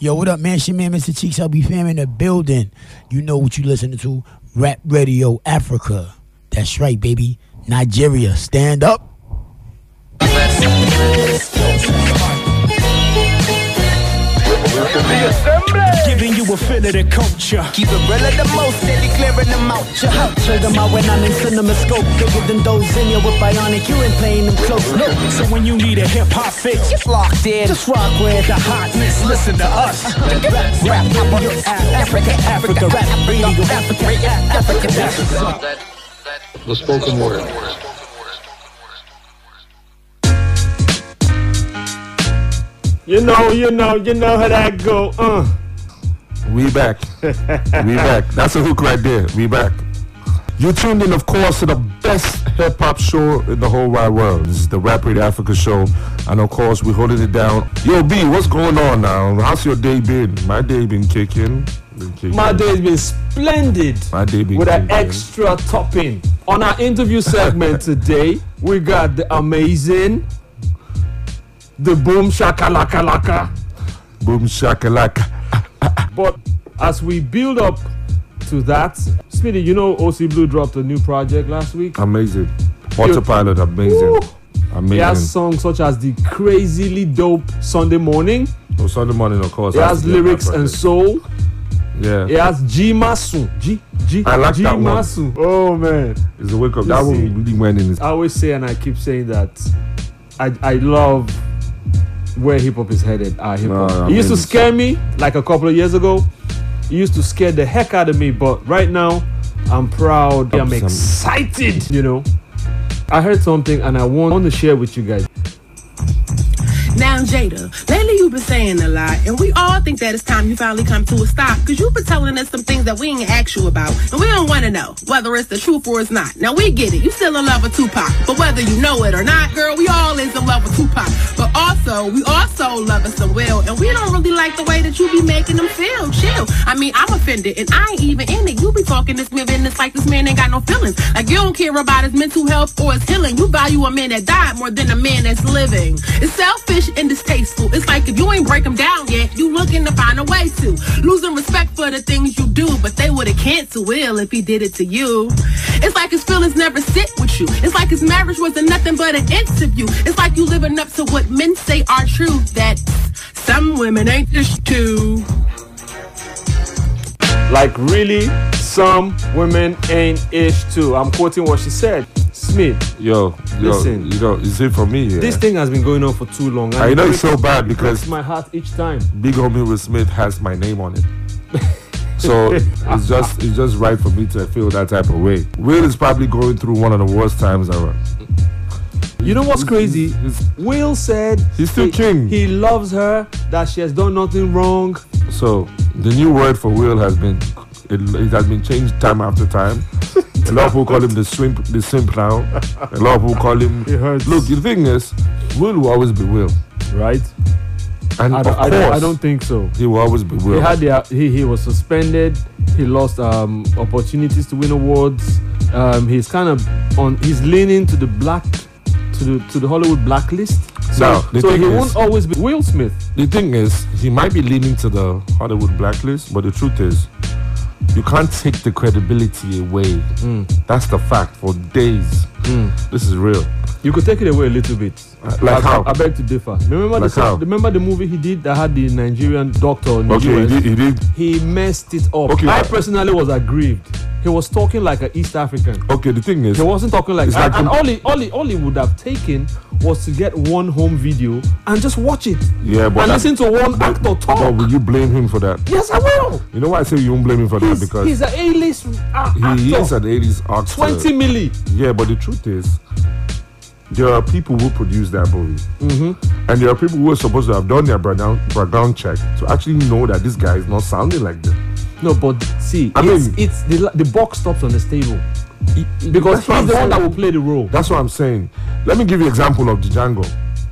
Yo, what up, man? Your man, Mr. Cheeks. I'll be fam in the building. You know what you listening to? Rap Radio Africa. That's right, baby. Nigeria, stand up. Giving you a feel of the culture. Keep it real of the most, steady clearing them out. Ya. Check them out when I'm in cinema scope. Bigger than those in here with bionic. You ain't playing them close. No. So when you need a hip hop fix, It's locked in. just rock with the hotness. Listen to us. rap, rap, Radio Africa, Africa, rap radio, Africa, Africa. That's what's up. The spoken word. You know, you know, you know how that go. Uh. We back. we back. That's a hook right there. We back. You tuned in, of course, to the best hip hop show in the whole wide world. This is the Rap Radio Africa show. And of course, we're holding it down. Yo, B, what's going on now? How's your day been? My day been kicking. Been kicking. My day's been splendid My day been with an extra topping. On our interview segment today, we got the amazing, the boom shakalaka laka. Boom shakalaka. But as we build up to that, Smitty, you know OC Blue dropped a new project last week. Amazing. Autopilot, amazing. Woo! Amazing. It has songs such as the crazily dope Sunday morning. Oh, Sunday morning, of course. It has has to be a rap lyrics and soul. Yeah. It has G Masu. G G I like G that one. Masu. Oh man. It's a wake up. That see. one really went in his I always say and I keep saying that I I love where hip hop is headed. Uh, Our hip hop. No, it used to scare me like a couple of years ago. It used to scare the heck out of me, but right now I'm proud. I'm excited. You know. I heard something and I want to share with you guys. Now, Jada, lately you've been saying a lot, and we all think that it's time you finally come to a stop, because you've been telling us some things that we ain't asked you about, and we don't want to know whether it's the truth or it's not. Now, we get it, you still in love with Tupac, but whether you know it or not, girl, we all is in love with Tupac. But also, we also love us some Will, and we don't really like the way that you be making them feel. Chill. I mean, I'm offended, and I ain't even in it. You be talking this business like this man ain't got no feelings. Like you don't care about his mental health or his healing. You value a man that died more than a man that's living. It's selfish and distasteful. It's like if you ain't break them down yet, you looking to find a way to. Losing respect for the things you do, but they would've canceled Will if he did it to you. It's like his feelings never sit with you. It's like his marriage wasn't nothing but an interview. It's like you living up to what men say are true, that some women ain't this too. Like really, some women ain't ish too. I'm quoting what she said. Smith, Yo, yo, Listen. you know, is it for me? Yeah. this thing has been going on for too long. I know it's so bad because my heart each time. Big Homie Will Smith has my name on it. So it's just it's just right for me to feel that type of way. Will is probably going through one of the worst times ever. You know what's crazy? Will said He's still he, king. He loves her, that she has done nothing wrong. So the new word for Will has been it, it has been changed time after time. A lot of people call him the swimp the simp now. A lot of people call him It hurts. Look, the thing is, Will will always be Will. Right? And I of don't, course I don't, I don't think so. he will always be Will. He had the, he, he was suspended. He lost um, opportunities to win awards. Um, he's kind of on. He's leaning to the black, to the to the Hollywood blacklist. So, Now, so he is- won't always be Will Smith. The thing is, he might be leaning to the Hollywood blacklist, but the truth is, you can't take the credibility away. Hmm. That's the fact for days. This is real. You could take it away a little bit. Like I, how? I, beg to differ. Remember Like the how? remember the movie he did that had the Nigerian doctor in the Okay, he did, he did. He messed it up. Okay, I I- personally was aggrieved. He was talking like an East African. Okay, the thing is, He wasn't talking like, and, like and the- all, he, all, he, all he would have taken was to get one home video and just watch it yeah, but and that- listen to one but- actor talk. But will you blame him for that? yes, I will. You know why I say you won't blame him for that because he's an A-list uh, he actor. is an 80s actor. 20 milli. Yeah, but the truth is, there are people who produce that movie, Mm-hmm. and there are people who are supposed to have done their background background check to actually know that this guy is not sounding like this. No, but see, I it's, mean- it's the, the box stops on the stable because he's I'm the one that will play the role. That's what I'm saying. Let me give you an example of Django,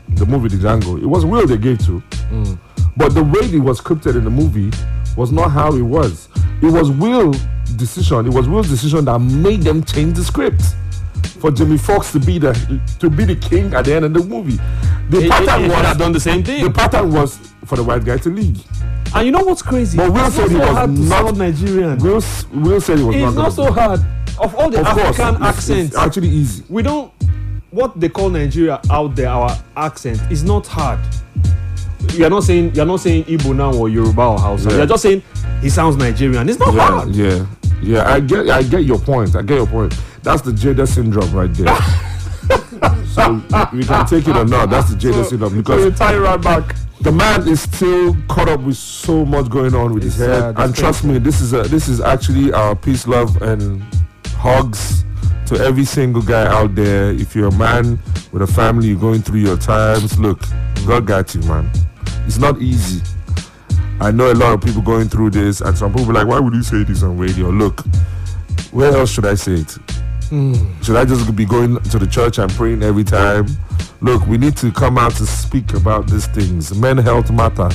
the movie The Django. It was Will they gave to, Mm. but the way it was scripted in the movie was not how it was. It was Will's decision. It was Will's decision that made them change the script for Jamie Foxx to be the to be the king at the end of the movie. The He- he- pattern he was would have done the same thing. The pattern was for the white guy to lead. And you know what's crazy? But Will It's said he so was not- Nigerian. Will Will said he was it's not. not so hard. Of all the Of African it's- accents, It's actually easy. we don't. What they call Nigeria out there, our accent is not hard. You're not saying you're not saying Igbo now or Yoruba or Hausa. Yeah. You're just saying he sounds Nigerian. It's not Yeah, hard. yeah, yeah. I get, I get your point. I get your point. That's the Jada syndrome right there. so we can take it or not. That's the Jada syndrome So you because tie it right back. the man is still caught up with so much going on with his head. uh, and trust me, this is a, this is actually our peace, love, and hugs to every single guy out there. If you're a man with a family, you're going through your times. Look, God got you, man. It's not easy. I know a lot of people going through this, and some people are like, why would you say this on radio? Look, where else should I say it? Mm. Should I just be going to the church and praying every time? Look, we need to come out to speak about these things. Men health matter.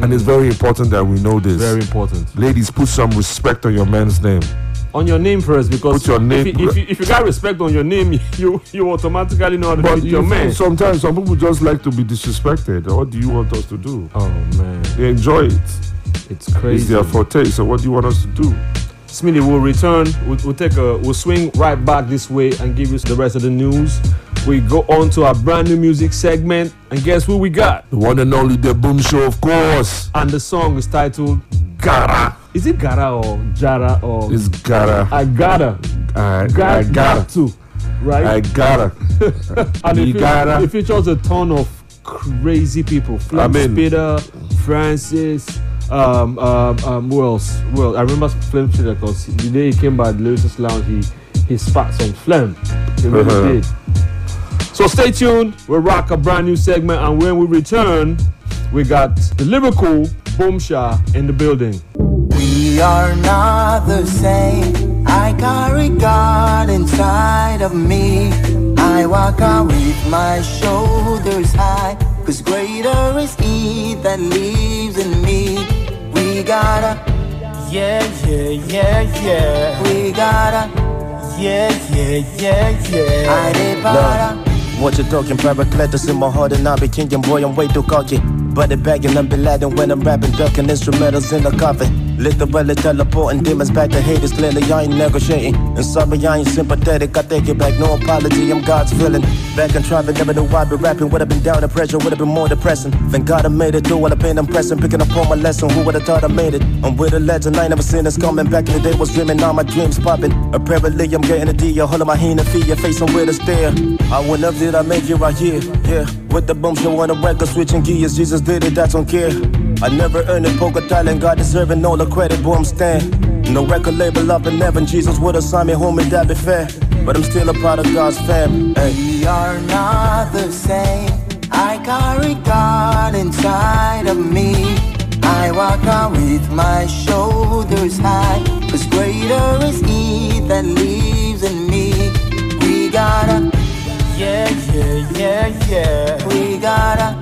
And it's very important that we know this. Very important. Ladies, put some respect on your man's name. On your name first, because Put your name- If, you, if, you, if you got respect on your name, you you automatically know how to But your man. sometimes some people just like to be disrespected. What do you want us to do? oh man, They enjoy it. it's crazy. It's their forte. So what do you want us to do? Smitty will return. We'll, we'll take a we'll swing right back this way and give you the rest of the news. We go on to our brand new music segment, and guess who we got? The one and only The Boomsha, of course. And the song is titled Gotta. Is it Gara or Jara or It's Gara. I gotta I, got, I got gotta. to right? I gotta. and you it, gotta. it features a ton of crazy people. Flem I mean- Spitter, Francis. Um, um, um, who else? Well, I remember Flem Spitter because the day he came by the Lyricist Lounge, he he spat some phlegm. He really Uh-huh. did. So stay tuned. We'll rock a brand new segment, and when we return, we got the lyrical Boomsha in the building. We are not the same. I carry God inside of me. I walk out with my shoulders high. Cause greater is He that lives in me. We gotta, yeah, yeah, yeah, yeah. We gotta, yeah, yeah, yeah, yeah. I did para. What you talking, Paracletus in my heart and I be king and boy I'm way too cocky. But it bagging and be laden when I'm rapping Ducking instrumentals in the coffin. Literally teleporting demons back to haters Clearly I ain't negotiating And sorry I ain't sympathetic I take it back, no apology, I'm God's feeling. Back and trying, never knew I'd be rapping Would have been down the pressure, would have been more depressing. Thank God I made it through all the pain I'm pressing Picking up on my lesson, who would have thought I made it? I'm with a legend, I ain't never seen this coming Back in the day was dreaming, all my dreams popping. Apparently I'm getting a deal, holding my hand and I'm with a stare. I went up, I make it right here? Yeah, with the show on the record, switching gears Jesus did it, I don't care I never earned it, poker talent, God deserving all the credit, boy I'm stand No record label up in heaven, Jesus would assign me home and that be fair But I'm still a part of God's fam, hey We are not the same. I carry God inside of me. I walk out with my shoulders high. Cause greater is He that lives in me. We gotta, yeah, yeah, yeah, yeah. We gotta,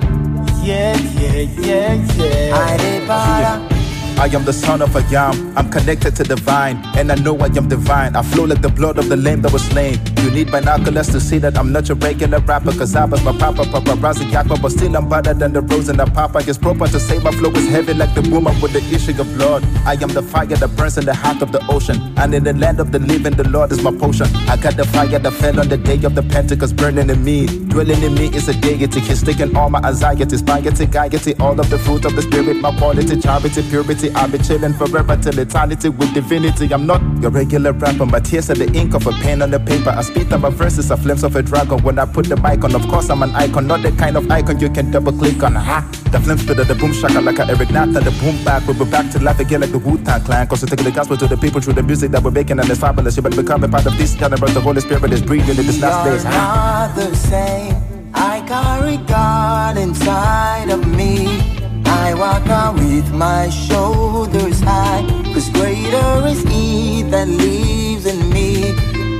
yeah, yeah, yeah, yeah. I did. I am the son of a yam. I'm connected to divine, and I know I am divine. I flow like the blood of the lamb that was slain. You need binoculars to see that I'm not your regular rapper, cause I was my papa, paparazzi yakba, but still I'm better than the rose and the papa. It's proper to say my flow is heavy like the woman with the issue of blood. I am the fire that burns in the heart of the ocean, and in the land of the living, the Lord is my potion. I got the fire that fell on the day of the Pentecost, burning in me. Dwelling in me is a deity. He's taking all my anxieties, piety, gaiety, all of the fruit of the spirit, my quality, charity, purity. I'll be chilling forever till eternity with divinity. I'm not your regular rapper. My tears are the ink of a pen on the paper. I spit on my verses, a flames of a dragon. When I put the mic on, of course I'm an icon, not the kind of icon you can double click on. Ha! The flame spitter, the boom shaka like a Eric Nathan, the boom back. We'll be back to life again like the Wu Tang Clan. Cause we're taking the gospel to the people through the music that we're making, and it's fabulous. You better become a part of this genre. The Holy Spirit is breathing in this last You're days. Ha! not the same. I carry God inside of me. I walk out with my shoulders high. Cause greater is He that lives in me.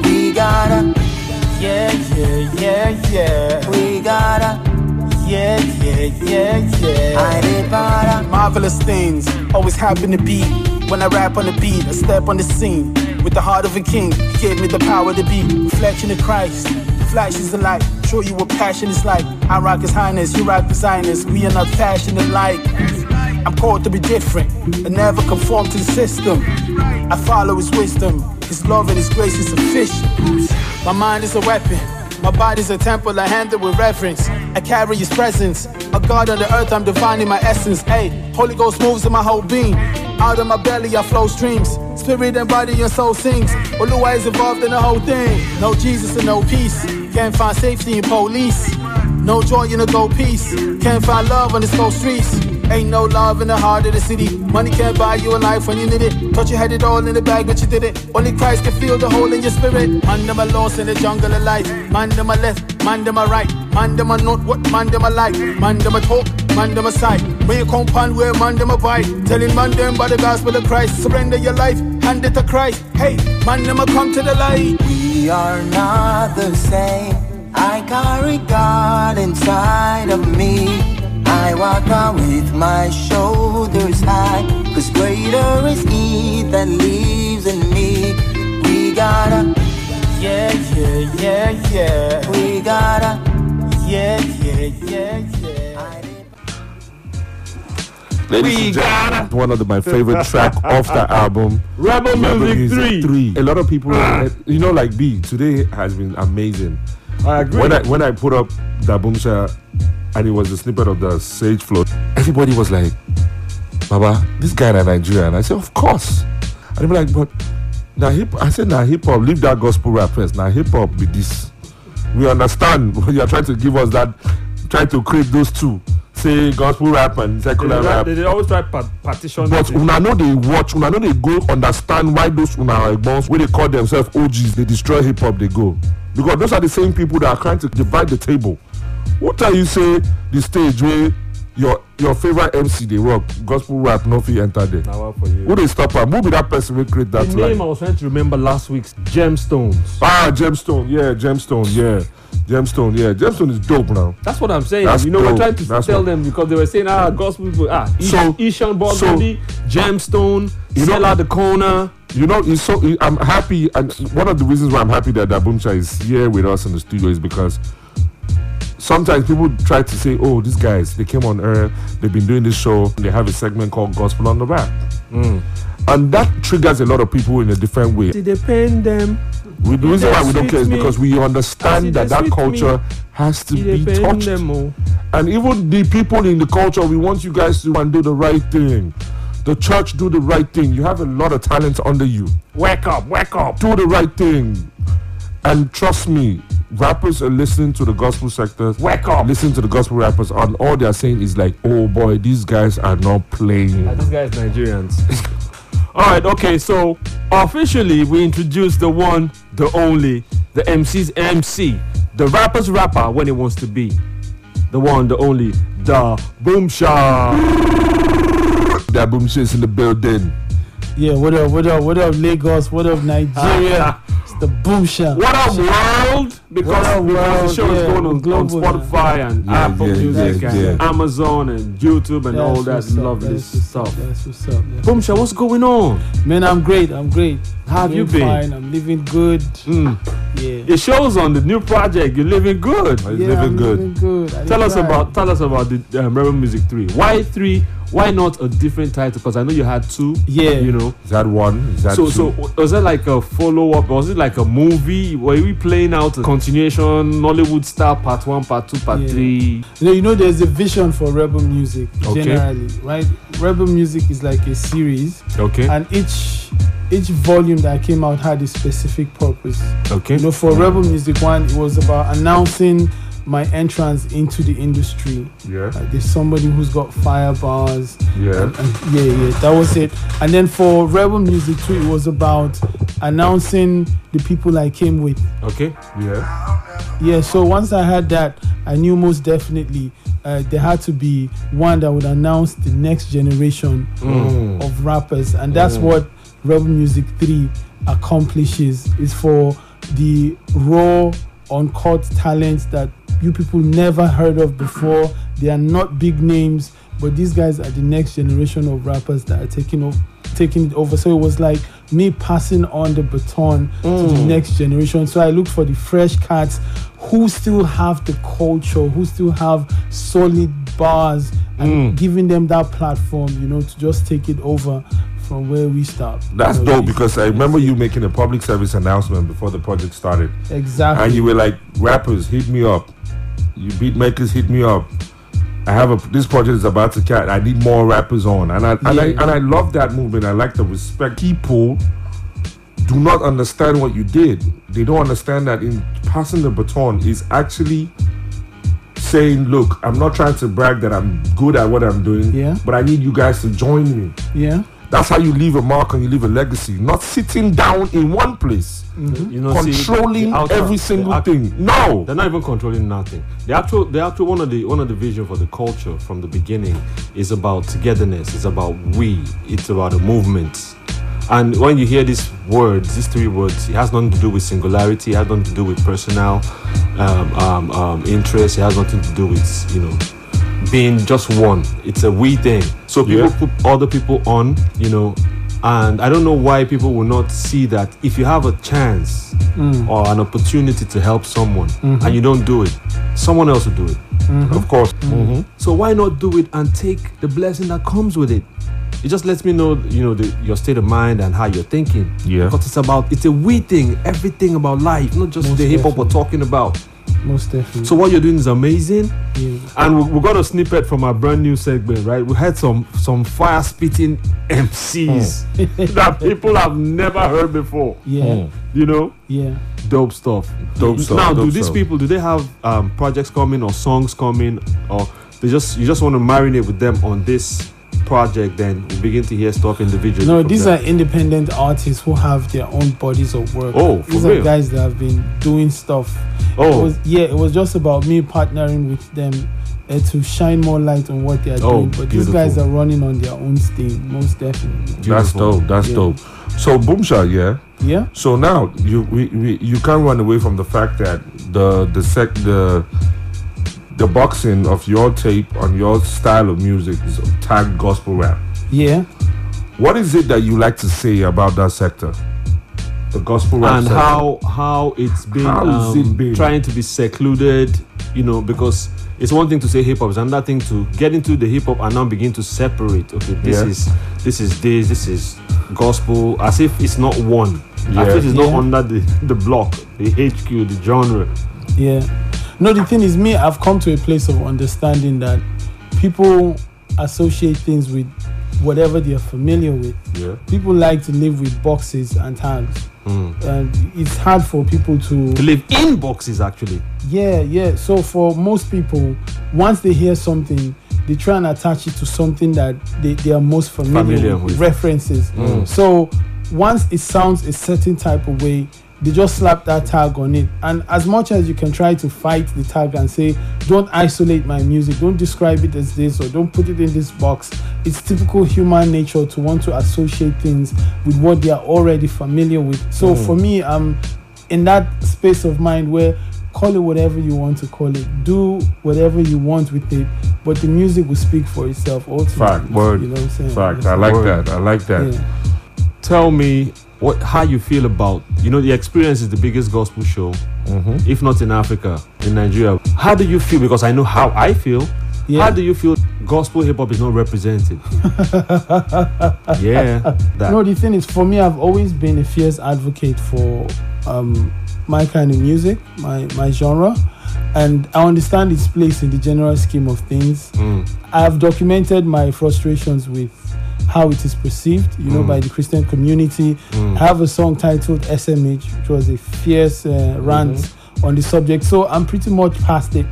We gotta, yeah, yeah, yeah, yeah. We gotta, yeah, yeah, yeah, yeah. I did para. Marvelous things always happen to be. When I rap on the beat, I step on the scene. With the heart of a king, he gave me the power to be. Reflection of Christ. Flash is the light. Show you what passion is like. I rock his highness, you rock Zionist. We are not passionate like. I'm called to be different and never conform to the system. I follow his wisdom, his love and his grace is sufficient. My mind is a weapon, my body's a temple I handle with reverence. I carry his presence, a God on the earth, I'm defining my essence. Hey, Holy Ghost moves in my whole being. Out of my belly I flow streams. Spirit and body and soul sings. Oluwa is involved in the whole thing. No Jesus and no peace. Can't find safety in police. No joy in the gold piece. Can't find love on the slow streets. Ain't no love in the heart of the city. Money can't buy you a life when you need it. Thought you had it all in the bag, but you did it. Only Christ can feel the hole in your spirit. Man, them lost in the jungle of life. Man, them left. Man, them right. Man, them not what man, them like. Man, them talk. Man, them sight. When you compound where man, them are bite. Telling man, them by the gospel of Christ. Surrender your life. Hand it to Christ. Hey, man, them come to the light. We are not the same. I carry God with my shoulders high. Cause greater is He that lives in me. We gotta, Yeah, yeah, yeah, yeah. we gotta. Yeah, yeah, yeah, yeah. Ladies and gentlemen, one of the, my favorite track off the album. Rebel Muzik 3. A lot of people, ah. eh, you know, like B. Today has been amazing. I agree. When I when I put up the boomsha, and it was a snippet of the sage flow, everybody was like, "Baba, this guy in Nigeria." And I said, "Of course." And they be like, "But now hip," I said, "Now hip hop, leave that gospel rap first. Now hip hop be this. We understand you are trying to give us that, trying to create those two, say gospel rap and secular they, rap." they, they always try pa- partition But una know they watch, una know they go understand why those una egbons wey they call themselves OGs, they destroy hip hop, they go. Because those are the same people that are trying to divide the table. Who tell you say the stage where your your favorite MC they rock, gospel rap, no fit enter there? Now, what for you? Who they stop am? Who be that person wey create that the name I was trying to remember last week's Gemstones. Ah, Gemstone, yeah, Gemstone, yeah. Gemstone, yeah. Gemstone is dope now. That's what I'm saying. That's you know, we're trying to That's tell what- them because they were saying, ah, gospel people, ah, Ish- So- Ishan Burgundy, Gemstone, You know- Sella the Corner. You know, it's so I'm happy, and one of the reasons why I'm happy that Daboomsha is here with us in the studio is because sometimes people try to say, "Oh, these guys, they came on air, they've been doing this show, they have a segment called Gospel on the Back," hmm. and that triggers a lot of people in a different way. Did they pain them? We, the reason why we don't care is because we understand that that culture me. has to Did be touched. them? Oh. And even the people in the culture, we want you guys to and do the right thing. The church do the right thing. You have a lot of talent under you. Wake up, wake up. Do the right thing. And trust me, rappers are listening to the gospel sector. Wake up. Listen to the gospel rappers, and all they're saying is like, oh boy, these guys are not playing. Ah, These guys Nigerians. All right, okay, so officially we introduced the one, the only, the MC's MC, the rapper's rapper when he wants to be, the one, the only, the Boomsha. That boom shit's in the building. Yeah, what up, what up, what up, Lagos, what up, Nigeria? it's the Boomsha. What up, world? Because, What up, because world? the show is going on, on global. Spotify and Yeah, Apple yeah, Music yeah, and yeah. Amazon and YouTube and all that That's what's up, lovely that's what's up, stuff. That's what's up. yeah. Boomsha, what's going on? Man, I'm great. I'm great. How have you Doing been? Fine. I'm living good. Mm. Yeah. It shows on the new project. You're living good. He's yeah, living I'm good. Living good. I Tell us try. about tell us about the um, Rebel Muzik Three. Why three? Why not a different title? Because I know you had two. Yeah. You know. Is that one? Is that So two? so was that like a follow up? Was it like a movie? Were we playing out a continuation, Nollywood style, part one, part two, part Yeah. three? You know, you know, there's a vision for rebel music Okay. generally, right? Rebel music is like a series, Okay. and each each volume that came out had a specific purpose. okay. You know, for mm. Rebel Muzik One, it was about announcing my entrance into the industry. yeah, Like there's somebody who's got fire bars. yeah. And, and yeah, yeah, that was it. And then for Rebel Muzik Two, it was about announcing the people I came with. Okay. Yeah. Yeah, so once I had that, I knew most definitely uh, there had to be one that would announce the next generation Mm. of rappers, and that's what Rebel Muzik 3 accomplishes. Is for the raw, uncut talents that you people never heard of before. They are not big names, but these guys are the next generation of rappers that are taking off, taking it over. So it was like me passing on the baton to Mm. the next generation. So I looked for the fresh cats who still have the culture, who still have solid bars, and Mm. giving them that platform, you know, to just take it over from where we start. That's You know, dope because I remember you making a public service announcement before the project started. Exactly. And you were like, rappers, hit me up. You beat makers, hit me up. I have a this project is about to cat. I need more rappers on, and I and I and I love that movement. I like the respect. People do not understand what you did. They don't understand that in passing the baton is actually saying, "Look, I'm not trying to brag that I'm good at what I'm doing, Yeah. but I need you guys to join me." Yeah. That's how you leave a mark and you leave a legacy. Not sitting down in one place, You know, controlling outer- every single act- thing. No. They're not even controlling nothing. The actual, the actual one of the one of the vision for the culture from the beginning is about togetherness. It's about we. It's about a movement. And when you hear these words, these three words, it has nothing to do with singularity. It has nothing to do with personal um, um, um, interest. It has nothing to do with you know being just one. It's a we thing. So people Yeah. put other people on, you know, and I don't know why people will not see that if you have a chance mm. or an opportunity to help someone mm-hmm. and you don't do it, someone else will do it. Mm-hmm. Of course. Mhm. So why not do it and take the blessing that comes with it? It just lets me know, you know, the, your state of mind and how you're thinking. Yeah. Because it's about, it's a we thing, everything about life, not just Most the hip hop we're talking about. Most definitely. So what you're doing is amazing. yeah. And we, we got a snippet from our brand new segment, right? We had some some fire spitting MCs that people have never heard before. yeah. You know, Yeah. dope stuff. Dope stuff, Now, dope do these stuff. people do they have um, projects coming or songs coming, or they just you just want to marinate with them on this project? Then we begin to hear stuff individually. No, these them. are independent artists who have their own bodies of work. Oh, these real? are guys that have been doing stuff. It oh was, yeah, it was just about me partnering with them uh, to shine more light on what they are Oh, doing. But these guys are running on their own steam, most definitely. That's Beautiful. dope. That's Yeah. dope. So Boomsha, yeah. Yeah, So now you we, we, you can't run away from the fact that the the sec the the boxing of your tape on your style of music is tagged gospel rap. yeah. What is it that you like to say about that sector? The gospel rap and sector. how how it's been, How has it um, been? trying to be secluded, you know, because it's one thing to say hip hop, it's another thing to get into the hip hop and now begin to separate. Okay, this Yeah. is this is this, this is gospel, as if it's not one. Yeah. As if it's Yeah. not under the, the block, the HQ, the genre. Yeah. No, the thing is, me, I've come to a place of understanding that people associate things with whatever they are familiar with. Yeah. People like to live with boxes and tags. Hmm. And it's hard for people to. To live in boxes, actually. Yeah, yeah. So for most people, once they hear something, they try and attach it to something that they, they are most familiar, Familiar with, with. references. Hmm. So once it sounds a certain type of way, they just slap that tag on it. And as much as you can try to fight the tag and say, don't isolate my music, don't describe it as this, or don't put it in this box, it's typical human nature to want to associate things with what they are already familiar with. So mm-hmm. for me, I'm in that space of mind where call it whatever you want to call it, do whatever you want with it, but the music will speak for itself ultimately. Fact. Word. You know what I'm saying? Fact. I like word. that. I like that. Yeah. Tell me what how you feel about you know the experience is the biggest gospel show, Mm-hmm. if not in Africa, in Nigeria. How do you feel? Because I know how I feel. Yeah. How do you feel gospel hip hop is not represented? yeah. That. No, the thing is, for me, I've always been a fierce advocate for um, my kind of music, my my genre, and I understand its place in the general scheme of things. Mm. I've documented my frustrations with how it is perceived, you know, Mm. by the Christian community. Mm. I have a song titled SMH, which was a fierce uh, rant on the subject. So I'm pretty much past it.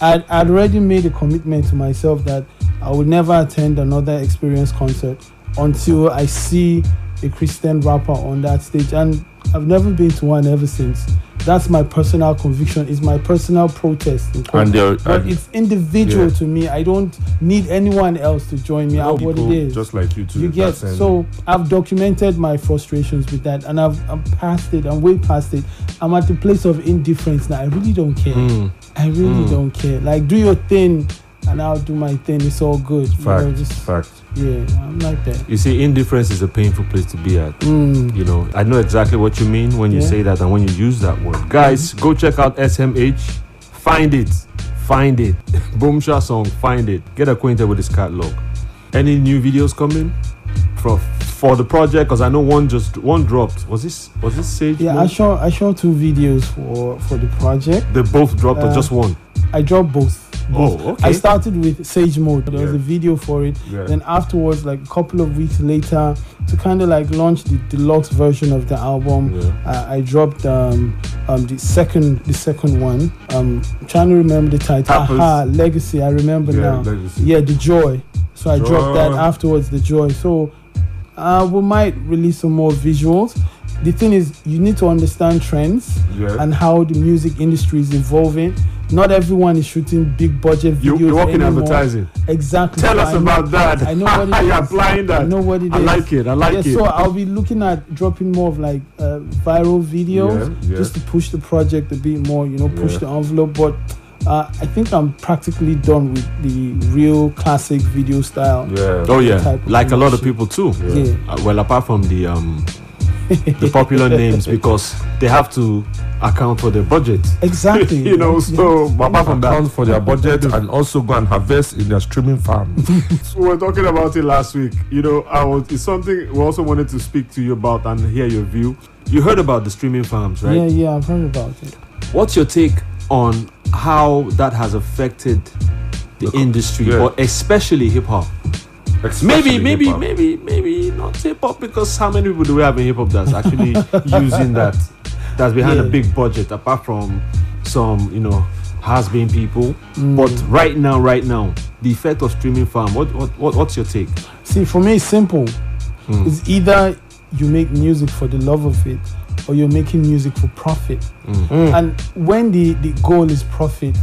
I'd, I'd already made a commitment to myself that I would never attend another experience concert until I see a Christian rapper on that stage. And I've never been to one ever since. That's my personal conviction. It's my personal protest. And there- but and- it's individual Yeah. to me. I don't need anyone else to join me. No, what it just like you too. You get so I've documented my frustrations with that, and I've I'm past it. I'm way past it. I'm at the place of indifference now. I really don't care. Mm. I really Mm. don't care. Like, do your thing. and I'll do my thing. It's all good. You know, Fact. just Fact. Yeah, I'm like that. You see, indifference is a painful place to be at. Mm. You know, I know exactly what you mean when you Yeah. say that and when you use that word. Guys, go check out SMH. Find it. Find it. Boomsha song. Find it. Get acquainted with his catalog. Any new videos coming for for the project? Because I know one just one dropped. Was this was this Sage? Yeah, I shot I shot two videos for for the project. They both dropped or Uh, just one? I dropped both. Oh, okay. I started with Sage Mode. There was Yeah. a video for it. Yeah. Then afterwards, like a couple of weeks later, to kind of like launch the deluxe version of the album, Yeah. uh, I dropped um, um, the second the second one. Um, I'm trying to remember the title. Aha, Legacy. I remember now. Legacy. Yeah, the Joy. So I dropped that afterwards. The Joy. So uh, we might release some more visuals. The thing is, you need to understand trends Yeah. and how the music industry is evolving. Not everyone is shooting big budget You, videos. you work in anymore. advertising. Exactly. Tell us I know- about that. I know what it You're applying that. I know what it I is. like it. I like yeah, it. So I'll be looking at dropping more of like uh, viral videos Yeah, yeah. just to push the project a bit more. You know, push Yeah. the envelope. But uh, I think I'm practically done with the real classic video style. Yeah. Oh yeah, like a lot of people too. Yeah. Uh, well, apart from the um, the popular names, because they have to account for their budget. Exactly. you know, so but apart from that, account for their budget and also go and harvest in their streaming farm. so we were talking about it last week. You know, I was it's something we also wanted to speak to you about and hear your view. You heard about the streaming farms, right? Yeah, yeah, I've heard about it. What's your take on how that has affected the co- industry, yeah. but especially hip hop? Maybe, Especially maybe, hip-hop. maybe, maybe not hip hop because how many people do we have in hip hop that's actually using that? That's behind a big budget, apart from some, you know, has been people. Mm. But right now, right now, the effect of streaming farm. What, what, what what's your take? See, for me, it's simple. Mm. It's either you make music for the love of it, or you're making music for profit. Mm. And when the, the goal is profit,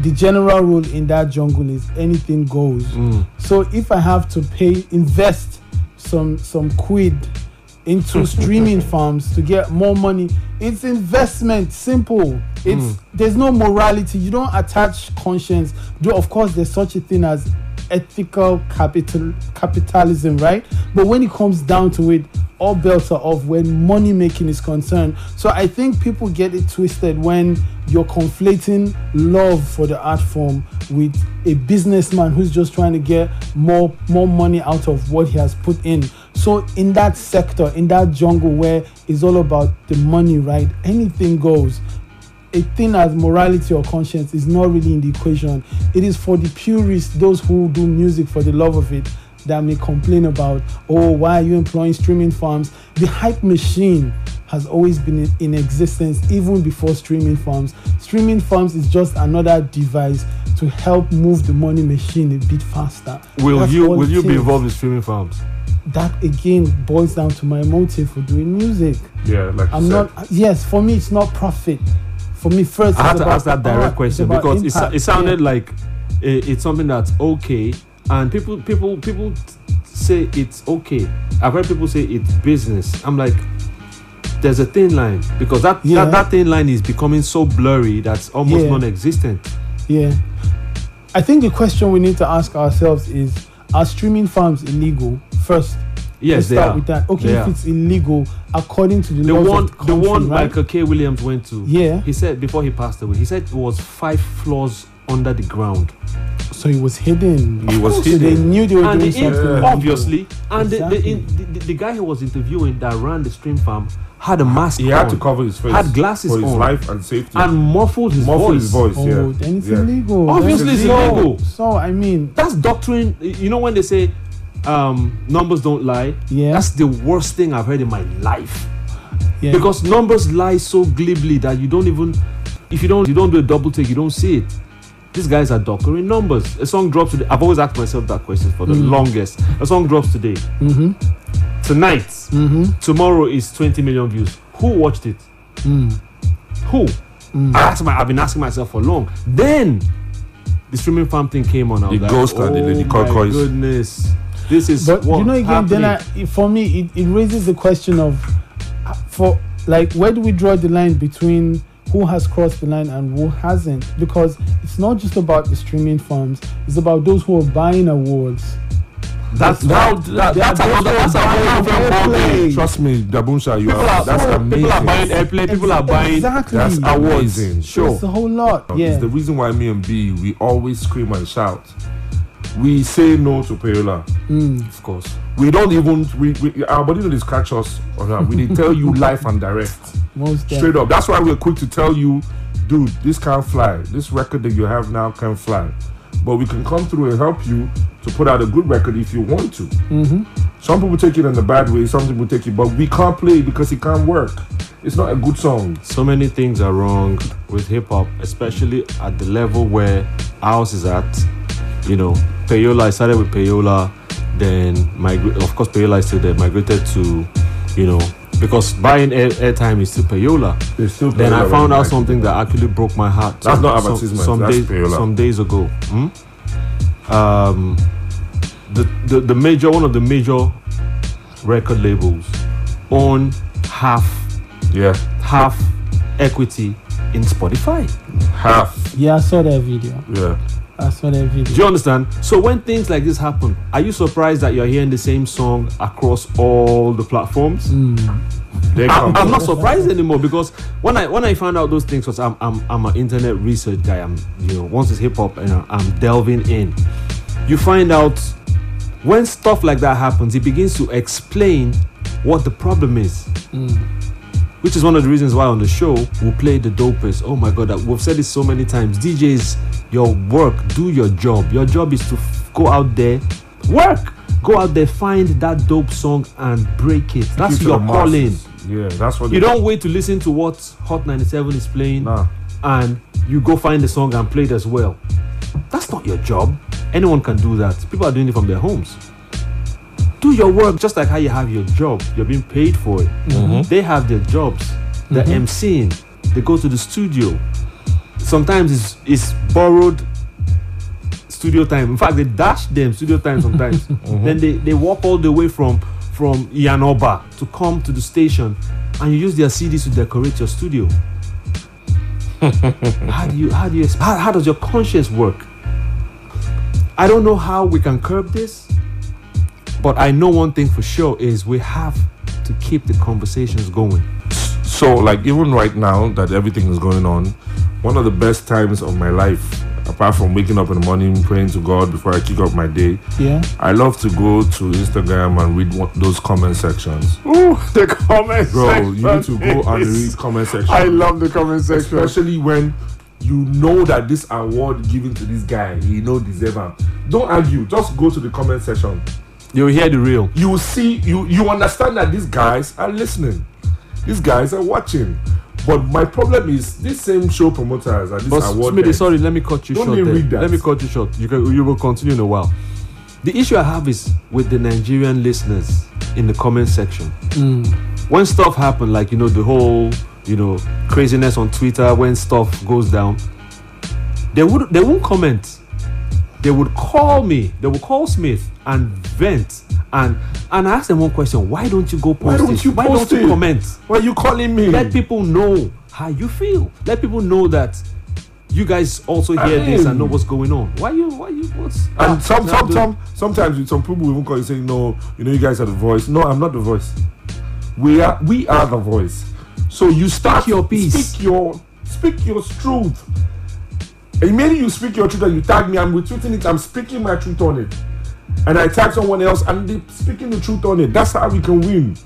the general rule in that jungle is anything goes. Mm. So if I have to pay, invest some some quid into streaming farms to get more money, it's investment. Simple. It's there's no morality. You don't attach conscience. Though of course there's such a thing as ethical capital capitalism, right? But when it comes down to it, all belts are off when money making is concerned. So I think people get it twisted when you're conflating love for the art form with a businessman who's just trying to get more more money out of what he has put in. So in that sector, in that jungle where it's all about the money, right? Anything goes a thing as morality or conscience is not really in the equation. It is for the purists, those who do music for the love of it, that may complain about, oh, why are you employing streaming farms? The hype machine has always been in, existence even before streaming farms. Streaming farms is just another device to help move the money machine a bit faster. Will That's you will you be involved in streaming farms? That again boils down to my motive for doing music. Yeah, like I'm not. Yes, for me, it's not profit. For me, first, I had to about ask that direct question it's because it, impact. it sounded Yeah. like it, it's something that's okay, and people people people say it's okay. I've heard people say it's business. I'm like, there's a thin line because that Yeah. that, that thin line is becoming so blurry that's almost Yeah. non-existent. Yeah. I think the question we need to ask ourselves is: Are streaming farms illegal? First, Yes, let's they start are. with that. Okay, They if are. it's illegal according to the, The laws one of the, the one right? Michael K. Williams went to. Yeah. He said before he passed away, he said it was five floors under the ground. So it was hidden. He was hidden. So they knew they were and doing the in- something. illegal. obviously, and the, the, in, the, the guy he was interviewing that ran the stream farm had a mask He on, had to cover his face. had glasses for his on, life and safety. and muffled his Muffle voice. his voice. Oh, yeah. then it's yeah. illegal. Obviously Then it's so- illegal. So I mean, That's doctrine. You know when they say um, numbers don't lie. Yeah. That's the worst thing I've heard in my life. yeah. Because numbers lie so glibly that you don't even, if you don't, you don't do a double take, you don't see it. These guys are doctoring numbers. A song drops today. I've always asked myself that question for the Mm. longest. A song drops today. mm-hmm. Tonight, Mm-hmm. tomorrow is 20 million views. Who watched it? Mm. Who? I asked my, I've been asking myself for long. Then the streaming farm thing came on. I was The like, Ghost and the oh Lady my Cockroach." goodness, this is But what you know, again, then I, for me, it, it raises the question of, uh, for like, where do we draw the line between who has crossed the line and who hasn't because it's not just about the streaming firms it's about those who are buying awards That's how that, They are that's another those that's who are different ballgame. Trust me, Daboomsha, you People are. are That's amazing. people are buying airplay. People are buying exactly That's awards. amazing. Sure. it's a whole lot yeah It's the reason why me and B we always scream and shout. We say no to Payola. Hmm. Of course. We don't even we, we our body don't scratch us on that. We dey tell you life and direct. most Straight definitely. up. That's why we're quick to tell you, dude, this can't fly. This record that you have now can't fly. But we can come through and help you to put out a good record if you want to. Mm-hmm. Some people take it in the bad way, some people take it, but we can't play it because it can't work. It's not a good song. So many things are wrong with hip hop, especially at the level where ours is at. You know, Payola. I started with Payola, then migra- Of course, Payola is still there. Migrated to, you know, because buying air- airtime is still Payola. They still Then I found when out you something that actually broke my heart. That's not some- advertisement, Some, that's days, Payola. some days ago. Hmm? Um, the, the the major one of the major record labels own half Yeah. half equity in Spotify. Half. yeah i saw that video Yeah. I saw that video Do you understand? So when things like this happen, are you surprised that you're hearing the same song across all the platforms? Hmm. They I'm. I'm not surprised anymore because when I when I found out those things, because I'm I'm I'm an internet research guy. I'm you know once it's hip hop and I'm delving in, you find out when stuff like that happens, it begins to explain what the problem is. Hmm. Which is one of the reasons why on the show we play the dopest. Oh my god, we've said this so many times. DJs, your work, do your job. Your job is to f- go out there, work, go out there, find that dope song and break it. That's your calling. Yeah, that's what You don't wait to listen to what Hot 97 is playing Nah. and you go find the song and play it as well. That's not your job. Anyone can do that. People are doing it from their homes. Do your work just like how you have your job. You're being paid for it. Mm-hmm. They have their jobs. They're emceeing. Mm-hmm. They go to the studio. Sometimes it's, it's borrowed studio time. In fact, they dash them studio time sometimes. Mm-hmm. Then they, they walk all the way from from Yanoba to come to the station and you use their CDs to decorate your studio. how do you how do you how, how does your conscience work? I don't know how we can curb this, but I know one thing for sure is we have to keep the conversations going. So, like, even right now that everything is going on, one of the best times of my life, apart from waking up in the morning, praying to God before I kick off my day, yeah I love to go to Instagram and read one, those comment sections. Ooh, the comment Bro, you need to go and read comment section. I love the comment section. Especially when you know that this award given to this guy, he no deserve him. Don't argue. Just go to the comment section. You'll hear the real. You will see. You you understand that these guys are listening. These guys are watching. But my problem is this same show promoters and this But award. Smitty, sorry, let me cut you Don't short. even read that. Let me cut you short. You can you will continue in a while. The issue I have is with the Nigerian listeners in the comment section. Hmm. When stuff happen, like you know the whole you know craziness on Twitter, when stuff goes down, they would they won't comment. They would call me. They would call Smith and vent. And and I ask them one question: Why don't you go post Why don't it? you Why post don't you it? comment? Why are you calling me? let people know how you feel. Let people know that you guys also I hear this and know what's going on. Why you? Why you? What's And ah, some, some, some, sometimes with some people even call you saying, "No, you know, you guys are the voice." No, I'm not the voice. We are, we are the voice. So you start your piece. Speak your, speak your truth. And Immediately you speak your truth and you tag me, I'm retweeting it. I'm speaking my truth on it, and I tag someone else and they speaking the truth on it. That's how we can win.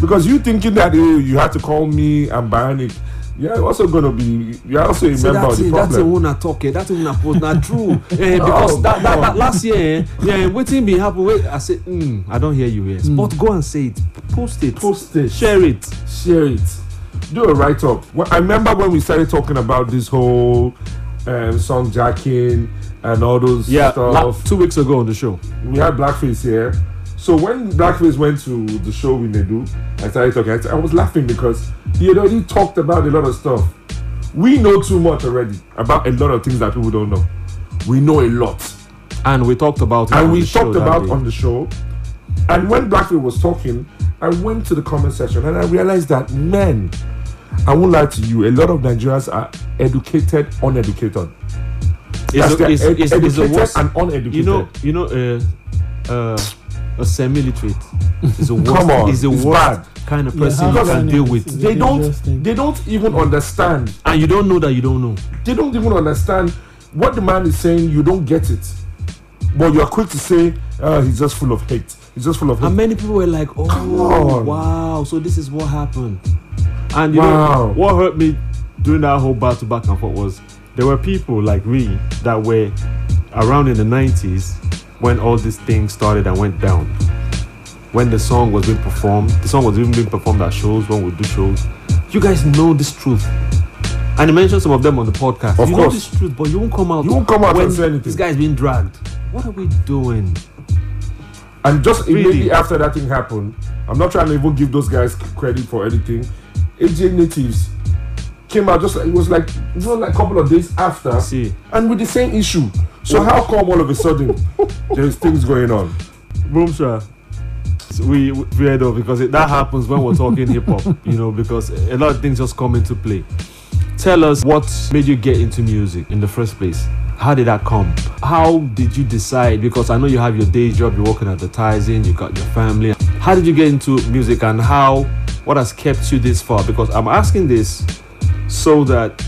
Because you thinking that oh, you have to call me and ban it. You're also gonna be. You're also a So member that's of the it. That's the problem. one I talk. eh, That's the one I post. Not true. Eh, because Oh, that, that, that last year, eh, yeah, waiting be happen. Wait, I said, mm, I don't hear you here. But go and say it. Post it. Post it. Share it. share it. Do a write up. I remember when we started talking about this whole um, song jacking and all those Yeah, la- stuff. two weeks ago on the show. we had Blackface here. So when Blackface went to the show we do, I started talking. I was laughing because he had already talked about a lot of stuff. We know too much already about a lot of things that people don't know. We know a lot And we talked about it. and we talked about on the show. And when Blackface was talking, I went to the comment section and I realized that men, I won't lie to you. A lot of Nigerians are educated, uneducated. It's That's a, their it's, ed- it's, it's the worst. and uneducated. You know, you know, uh, uh, a semi-literate is the worst. Come on, is the it's worst bad. kind of person how you can deal with, they don't. They don't even understand. and you don't know that you don't know. They don't even understand what the man is saying. You don't get it, but you are quick to say, uh, "He's just full of hate. He's just full of hate." And many people were like, "Oh, wow! So this is what happened." And you Wow. know what hurt me during that whole battle back and forth was there were people like me that were around in the '90s when all these things started and went down. When the song was being performed, the song was even being performed at shows when we do shows. You guys know this truth. And you mentioned some of them on the podcast. Of you course. know this truth, but you won't come out. You won't come out when and say anything. This guy's being dragged. What are we doing? And just Really? immediately after that thing happened, I'm not trying to even give those guys credit for anything. AJ Natives came out just it was like it was like a couple of days after, See. and with the same issue. So how come all of a sudden there's things going on? Boomsha. We we weird though because it, that happens when we're talking hip hop, you know, because a lot of things just come into play. Tell us what made you get into music in the first place. How did that come? How did you decide? Because I know you have your day job, you're working advertising, you got your family. How did you get into music and how what has kept you this far? Because I'm asking this so that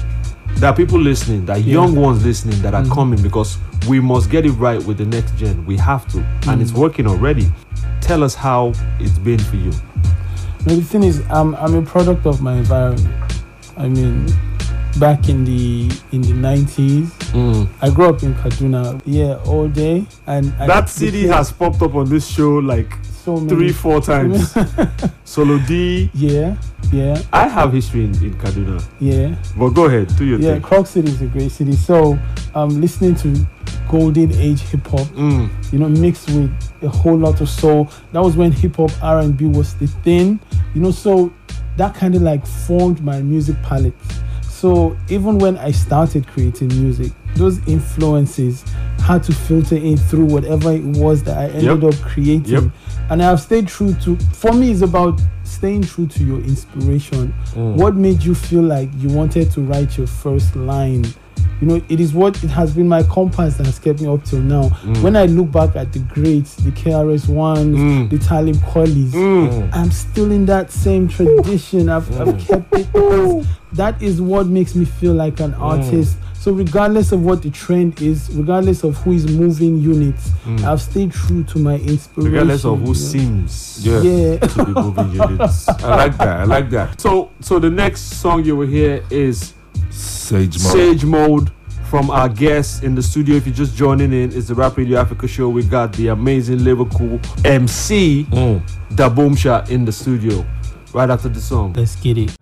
there are people listening, that are young ones listening that are mm. coming because we must get it right with the next gen. We have to, and it's mm. working already. Tell us how it's been for you. No, the thing is, I'm I'm a product of my environment. I mean, back in the in the 90s, mm. I grew up in Kaduna. Yeah, all day, and I That CD has popped up on this show like so many, three, four times. Solo D. Yeah, yeah, I have history in, in Kaduna, yeah, but go ahead, do your yeah. thing. Croc City is a great city. So, um, listening to golden age hip hop, Mm. you know, mixed with a whole lot of soul. That was when hip hop R and B was the thing, you know. So that kind of like formed my music palette. So even when I started creating music, those influences had to filter in through whatever it was that I ended Yep. up creating. Yep. And I have stayed true to. For me, it's about staying true to your inspiration. Mm. What made you feel like you wanted to write your first line? You know, it is what it has been my compass that has kept me up till now. When I look back at the greats, the KRS ones, Mm. the Talib Kweli's, Mm. I'm still in that same tradition. I've, I've kept it that is what makes me feel like an artist. So regardless of what the trend is, regardless of who is moving units, I've stayed true to my inspiration. Regardless of who you know. seems Yeah. Yeah. to be moving units. I like that. I like that. So, so the next song you will hear is Sage mode. Sage Mode from our guest in the studio. If you're just joining in, it's the Rap Radio Africa show. We got the amazing lyrical MC, Mm. Daboomsha, in the studio. Right after the song. Let's get it.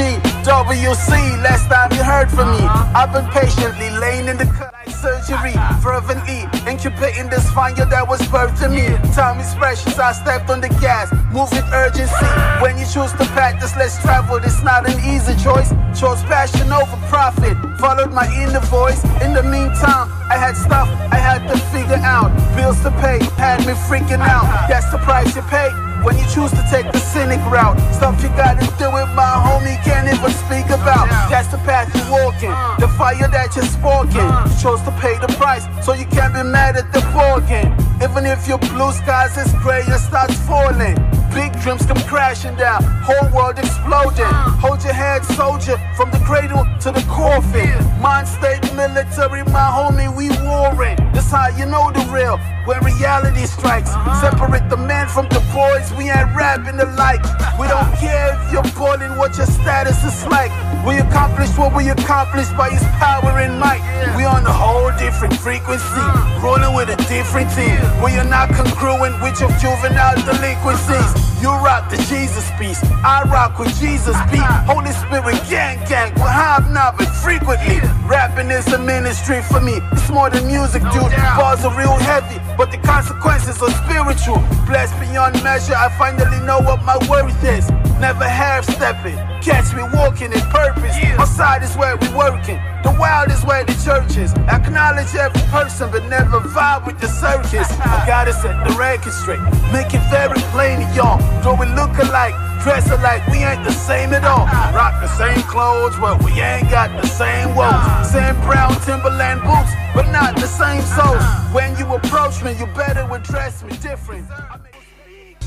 EGWC, last time you heard from me. Uh-huh. I've been patiently laying in the cut like surgery, fervently incubating this fire that was birthed in me. Time is precious, I stepped on the gas, move with urgency. When you choose to this, let's travel. It's not an easy choice. Chose passion over profit, followed my inner voice. In the meantime, I had stuff I had to figure out. Bills to pay had me freaking out. Uh-huh. That's the price you pay. When you choose to take the cynic route, stuff you gotta do with my homie can't even speak about. That's the path you're walking, the fire that you're sparking. You chose to pay the price, so you can't be mad at the bargain. Even if your blue skies is gray and starts falling, big dreams come crashing down, whole world exploding. Hold your head, soldier, from the cradle to the coffin. Mind state military, my homie, we warring. This how you know the real. When reality strikes, uh-huh. separate the man from the boys. We ain't rapping alike. We don't uh-huh. care if you're balling, what your status is like. We accomplish what we accomplished by his power and might. We on a whole different frequency, uh-huh. rolling with a different team. We are not congruent with your juvenile delinquencies. You rock the Jesus piece, I rock with Jesus beat. Holy Spirit gang gang, we're hobnobbing frequently. Rapping is a ministry for me. It's more than music, dude. Bars are real heavy, but the consequences are spiritual. Blessed beyond measure, I finally know what my worth is. Never half stepping. Catch me walking in purpose. Outside is where we working. The wild is where the church is. Acknowledge every person, but never vibe with the circus. I gotta set the record straight. Make it very plain to y'all. Though we look alike, dress alike, we ain't the same at all. Rock the same clothes, but we ain't got the same woes. Same brown Timberland boots, but not the same soles. Uh-huh. When you approach me, you better address me different.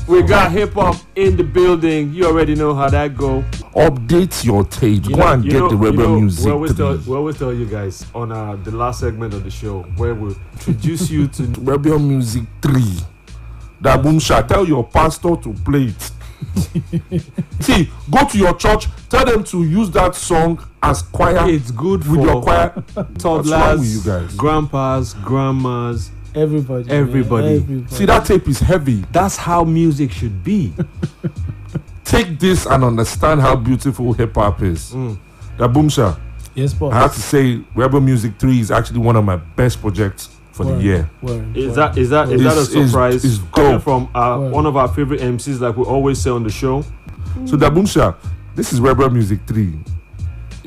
We got hip hop in the building. You already know how that go. Update your tape. You Go know- and you get know- the you know, music. We always, tell, we always tell you guys on uh, the last segment of the show where we introduce you to Rebel Muzik 3. Daboomsha. Tell your pastor to play it. See, go to your church, tell them to use that song as choir It's good with for your choir. Toddlers, with you guys? grandpas, grandmas. Everybody. man, Everybody. everybody. See, that tape is heavy. That's how music should be. Take this and understand how beautiful hip hop is. Mm. Daboomsha. Yes, boss. I have to say, Rebel Muzik 3 is actually one of my best projects for the year. word, Is word. that is that is that a It's- it's- surprise it's coming dope. from uh, Word. one of our favorite MCs, like we always say on the show? So Daboomsha, this is Rebel Muzik 3.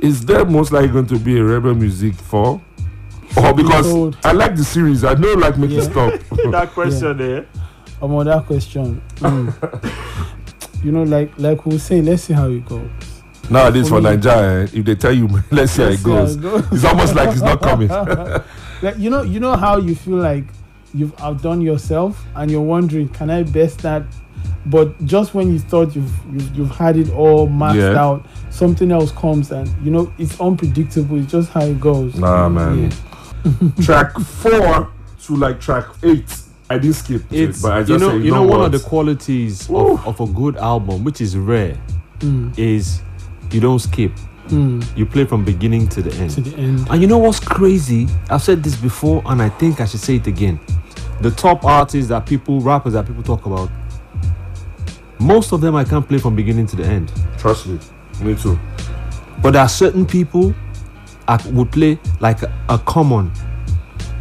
Is there most likely going to be a Rebel Muzik 4? Or because told. I like the series, I don't like making Yeah. stop. that question there. Um, on that question, mm. you know, like like we say, let's see how it goes. Nowadays for For me- Nigeria, eh, if they tell you, let's see how Let's it see how goes. it goes. It's almost like it's not coming. Like you know, you know how you feel like you've outdone yourself, and you're wondering, can I best that? But just when you thought you've you've, you've had it all maxed Yeah. out, something else comes, and you know it's unpredictable. It's just how it goes. Nah, man. Track four to like track eight. I didn't skip it, but I just you know you know one of the qualities of, of a good album, which is rare, Mm, is you don't skip. mm, You play from beginning to the end. to the end. And you know what's crazy? I've said this before, and I think I should say it again. The top artists that people, rappers that people talk about, most of them I can't play from beginning to the end. Trust me, me too. But there are certain people I would play like a, a Common,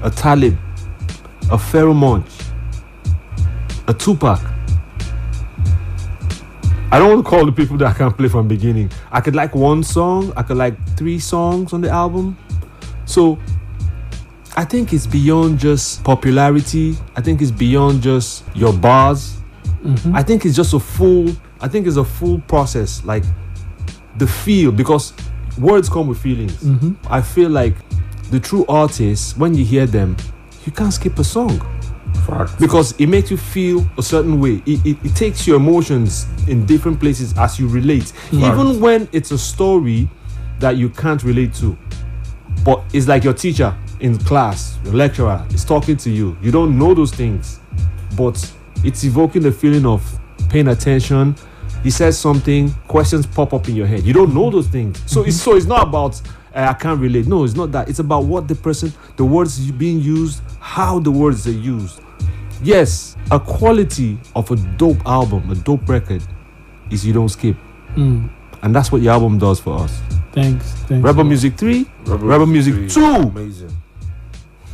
a Talib, a Pharoahe Monch, a Tupac. I don't want to call the people that I can't play from beginning. I could like one song, I could like three songs on the album. So I think it's beyond just popularity. I think it's beyond just your bars. Mm-hmm. I think it's just a full I think it's a full process. Like the feel because words come with feelings. Mm-hmm. I feel like the true artists, when you hear them, you can't skip a song Fact. because it makes you feel a certain way. It, it, it takes your emotions in different places as you relate, mm-hmm. even when it's a story that you can't relate to. But it's like your teacher in class, your lecturer is talking to you. You don't know those things, but it's evoking the feeling of paying attention. He says something, questions pop up in your head. You don't know those things, so it's so it's not about uh, I can't relate. No, it's not that. It's about what the person, the words being used, how the words are used. Yes, a quality of a dope album, a dope record, is you don't skip, Mm, and that's what your album does for us. thanks, thanks. Rebel Muzik Three, Rebel Muzik three, Two. Amazing.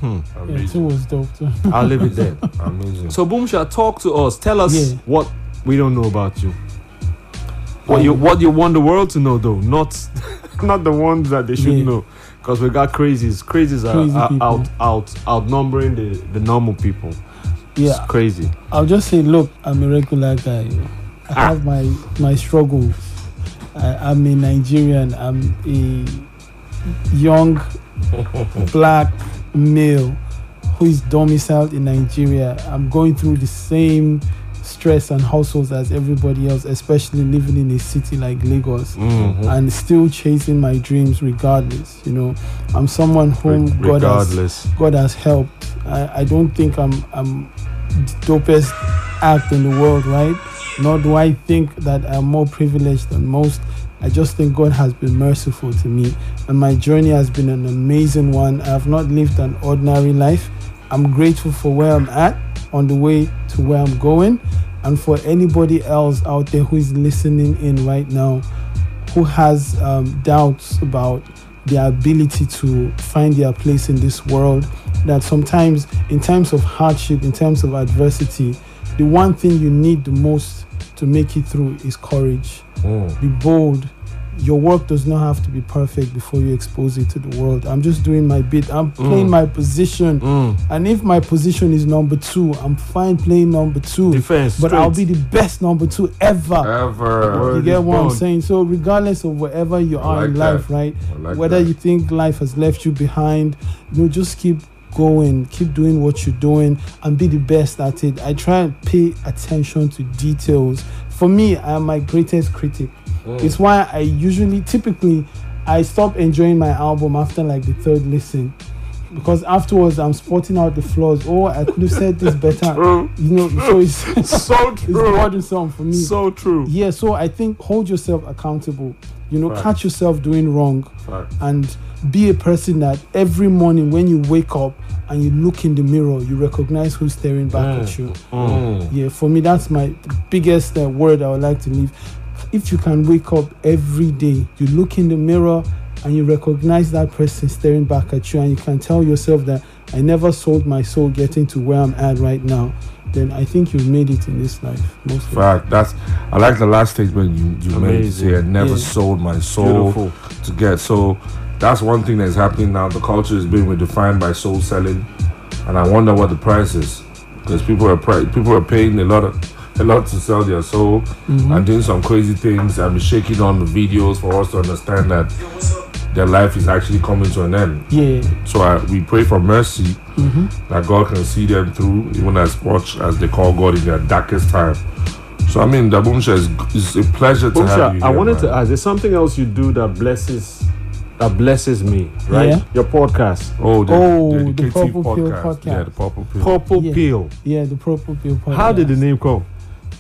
Hmm. Yeah, Amazing. two was dope too. I'll leave it there. Amazing. So Boomsha, talk to us. Tell us Yeah. what we don't know about you. What you what you want the world to know though, not not the ones that they should Yeah. know. Because we got crazies. Crazies are, Crazy are out out outnumbering the, the normal people. Yeah, It's crazy. I'll just say, look, I'm a regular guy. I Ah. have my my struggles. I, I'm a Nigerian. I'm a young black male who is domiciled in Nigeria. I'm going through the same stress and hustles as everybody else, especially living in a city like Lagos Mhm. and still chasing my dreams regardless. You know, I'm someone whom Re- God has. God has helped. I, I don't think I'm I'm the dopest act in the world, right? Nor do I think that I'm more privileged than most. I just think God has been merciful to me, and my journey has been an amazing one. I have not lived an ordinary life. I'm grateful for where I'm at on the way to where I'm going, and for anybody else out there who is listening in right now who has um, doubts about their ability to find their place in this world. That sometimes, in times of hardship, in times of adversity, the one thing you need the most to make it through is courage. Mm. Be bold. Your work does not have to be perfect before you expose it to the world. I'm just doing my bit. I'm playing Mm. my position. Mm. And if my position is number two, I'm fine playing number two. Defense. But I'll be the best number two ever. Ever. Word You get what I'm saying? So regardless of wherever you are like in that. life, right? Like Whether that. you think life has left you behind, you know, just keep going, keep doing what you're doing, and be the best at it. I try and pay attention to details. For me, I am my greatest critic. Mm. It's why I usually, typically, I stop enjoying my album after like the third listen. Because afterwards, I'm spotting out the flaws. Oh, I could have said this better. True. You know, so it's So it's true. burdensome for me. So true. Yeah, so I think hold yourself accountable. You know, Facts. catch yourself doing wrong Facts. and be a person that every morning when you wake up and you look in the mirror, you recognize who's staring back at you. Mm. Yeah, for me, that's my biggest uh, word I would like to leave. If you can wake up every day, you look in the mirror and you recognize that person staring back at you, and you can tell yourself that I never sold my soul getting to where I'm at right now, then I think you've made it in this life. Most Fact. That's. I like the last statement you you made. Amazing. Say I never Yeah. sold my soul Beautiful. to get. So that's one thing that's happening now. The culture is being redefined by soul selling, and I wonder what the price is because people are pri- people are paying a lot of a lot to sell their soul mm-hmm. and doing some crazy things and be shaking on the videos for us to understand that their life is actually coming to an end. Yeah, So I, we pray for mercy mm-hmm. that God can see them through, even as much as they call God in their darkest time. So I mean, Daboomsha is it's a pleasure to have you. Boomsha, I wanted man. to ask. There's something else you do that blesses that blesses me, right? Yeah. Your podcast, Oh, the, Oh, the, the educative Purple Pill podcast. podcast. Yeah, the purple pill. Purple Yeah. Pill. yeah, the Purple Pill podcast. How did the name come?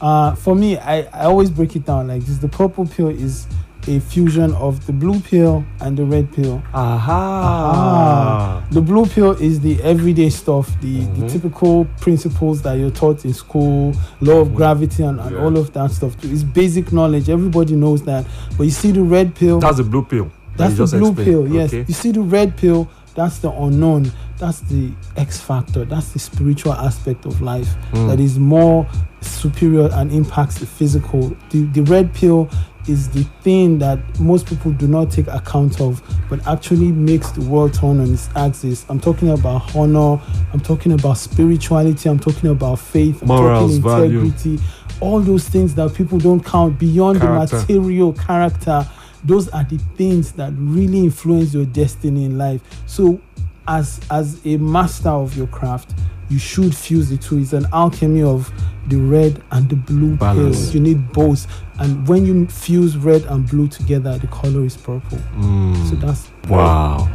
Uh, for me, I, I always break it down like this. The purple pill is a fusion of the blue pill and the red pill. Aha. The blue pill is the everyday stuff, the, Mm-hmm. the typical principles that you're taught in school, law of gravity, and, and Mm-hmm. Yeah. all of that stuff. It's basic knowledge. Everybody knows that. But you see the red pill. That's the blue pill. That's the blue explained. pill, yes. Okay. You see the red pill, that's the unknown. That's the X factor. That's the spiritual aspect of life Hmm. that is more superior and impacts the physical. The, the red pill is the thing that most people do not take account of, but actually makes the world turn on its axis. I'm talking about honor, I'm talking about spirituality, I'm talking about faith, I'm Morals, talking value. integrity, all those things that people don't count beyond Character. the material character those are the things that really influence your destiny in life so as as a master of your craft you should fuse the two it's an alchemy of the red and the blue Balance. pills you need both and when you fuse red and blue together the color is purple Mm. so that's Wow.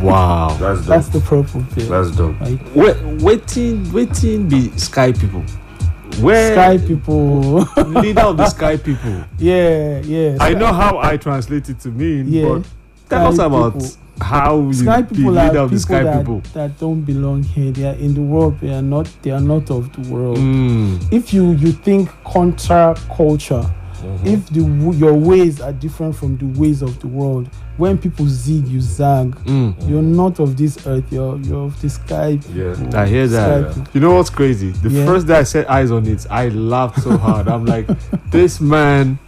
wow. That's dope. that's the purple pill That's dope. right Wait, waiting, waiting be sky people. Where sky people leader of the sky people. yeah yeah I know how I translate it to mean, Yeah. but tell us about people. how Sky people are people sky that, people. that don't belong here. They are in the world. They are not. They are not of the world. Mm. If you you think contra culture, Mm-hmm. if the your ways are different from the ways of the world, when people zig, you zag. Mm. You're not of this earth. You're you're of the sky. Yeah. I hear that. People. You know what's crazy? The Yeah. first day I set eyes on it, I laughed so hard. I'm like, this man,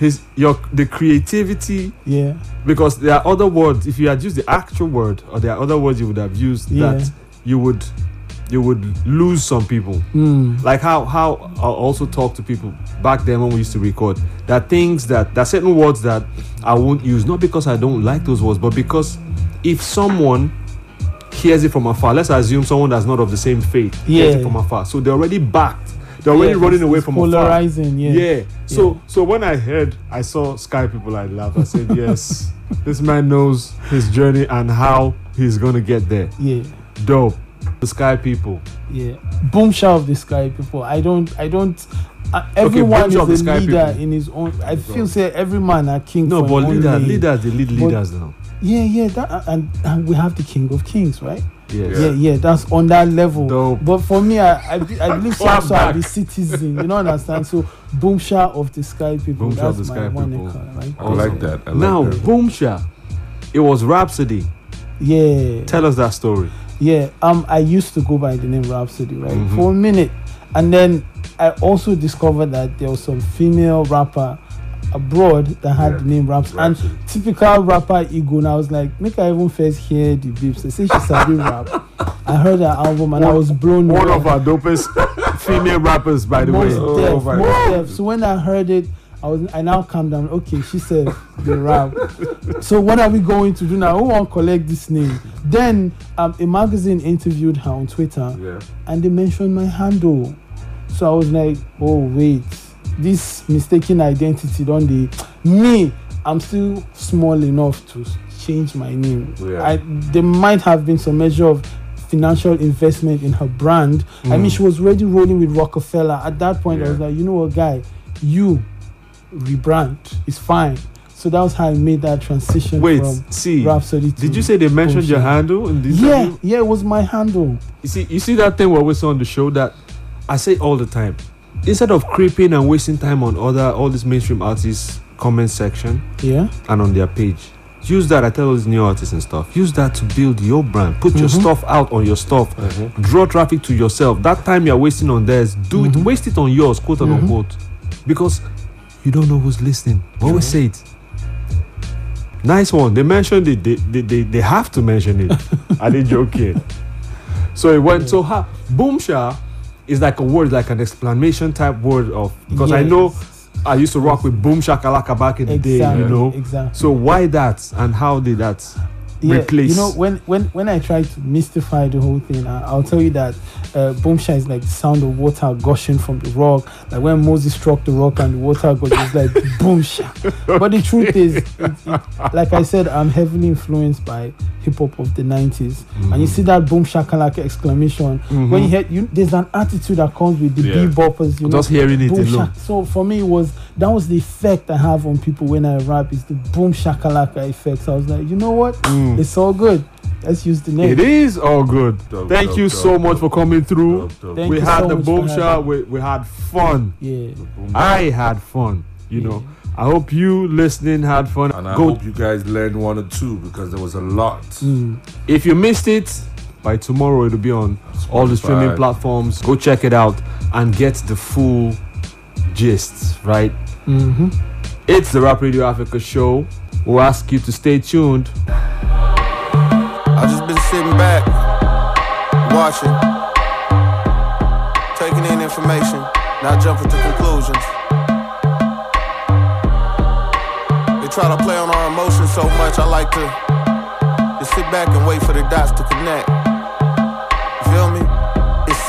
his your the creativity Yeah, because there are other words. If you had used the actual word, or there are other words you would have used Yeah. that you would you would lose some people. mm. Like how how I also talk to people back then when we used to record. There are things that there are certain words that I won't use, not because I don't like those words, but because if someone hears it from afar, let's assume someone that's not of the same faith hears it from afar. So they're already backed. They're already Yeah, running away from polarizing. Yeah, Yeah. So Yeah. so when I heard I saw Sky people, I laughed. I said, Yes, this man knows his journey and how he's gonna get there. yeah. Dope. The Sky people. Yeah, Boomsha of the sky people. I don't, I don't. Uh, everyone Boomsha of the is a leader people. in his own. I feel say every man a king. No, but leader, leaders, they lead But- leaders now. Yeah, yeah, that, and, and we have the King of Kings, right? Yes. Yeah, yeah, that's on that level. Dope. But for me, I I, be- I believe Clap some are the citizen. You know understand? So Boomsha of the sky people. Boomsha that's of the sky one people. color, right? I like that. I like now, that. Boomsha, It was Rhapsody. Yeah. Tell us that story. Yeah, um, I used to go by the name Rhapsody, right, Mhm. for a minute, and then I also discovered that there was some female rapper abroad that had the name Raps, and typical rapper ego. And I was like, make I even first hear the beeps. They say she sabi rap. I heard her album and I was blown One away. of our dopest female rappers, by the most way. deaf, most deaf. So when I heard it, I was I now calm down. Okay, she said the rap. so what are we going to do now? Who want to collect this name? Then um, a magazine interviewed her on Twitter, Yeah. and they mentioned my handle. So I was like, oh wait, this mistaken identity don't they? Me, I'm still small enough to change my name. Yeah. I, there might have been some measure of financial investment in her brand. I mean, Mm. she was already rolling with Rockefeller. At that point, I was like, you know what, guy, you rebrand. It's fine. So that was how I made that transition Wait, from see, Rhapsody to Did you say they mentioned your handle in this? Yeah, interview? yeah, it was my handle. You see, you see that thing where we saw on the show that I say all the time. Instead of creeping and wasting time on other all these mainstream artists' comment section Yeah. and on their page, use that. I tell all these new artists and stuff. Use that to build your brand. Put your Mhm. stuff out on your stuff. Mm-hmm. Draw traffic to yourself. That time you're wasting on theirs, do it. Mm-hmm. Waste it on yours, quote unquote, mm-hmm. because you don't know who's listening. Always say it. Nice one. They mentioned it. They they, they, they have to mention it. are didn't joking. So it went so ha boomsha is like a word, like an exclamation type word of because I know I used to rock with boom shakalaka back in the day, you know. exactly. So why that and how did that yeah, replace? You know, when when when I try to mystify the whole thing, I, I'll tell you that uh, Boomsha is like the sound of water gushing from the rock. Like when Moses struck the rock and the water goes, it's like Boomsha. But the truth is, it, it, like I said, I'm heavily influenced by hip hop of the 90s. And you mm. see that Boom Shakalaka exclamation. Mm-hmm. When you hear, you, there's an attitude that comes with the Yeah. beboppers. You know, Just hearing it alone. So for me, it was that was the effect I have on people when I rap. Is the boom shakalaka effect. So I was like, you know what? Mm. It's all good. Let's use the name. It is all good. Dope, Thank dope, you dope, so much for coming through. Dope, dope. Thank we you had so the much boom having shot. We, we had fun. Yeah. I had fun. You know. I hope you listening had fun. And I Go hope you guys learned one or two because there was a lot. Mm. If you missed it, by tomorrow it'll be on all the streaming platforms. Go check it out and get the full gist, right? Mm-hmm. It's the Rap Radio Africa show. We'll ask you to stay tuned. I just been sitting back, watching, taking in information, not jumping to conclusions. They try to play on our emotions so much, I like to just sit back and wait for the dots to connect.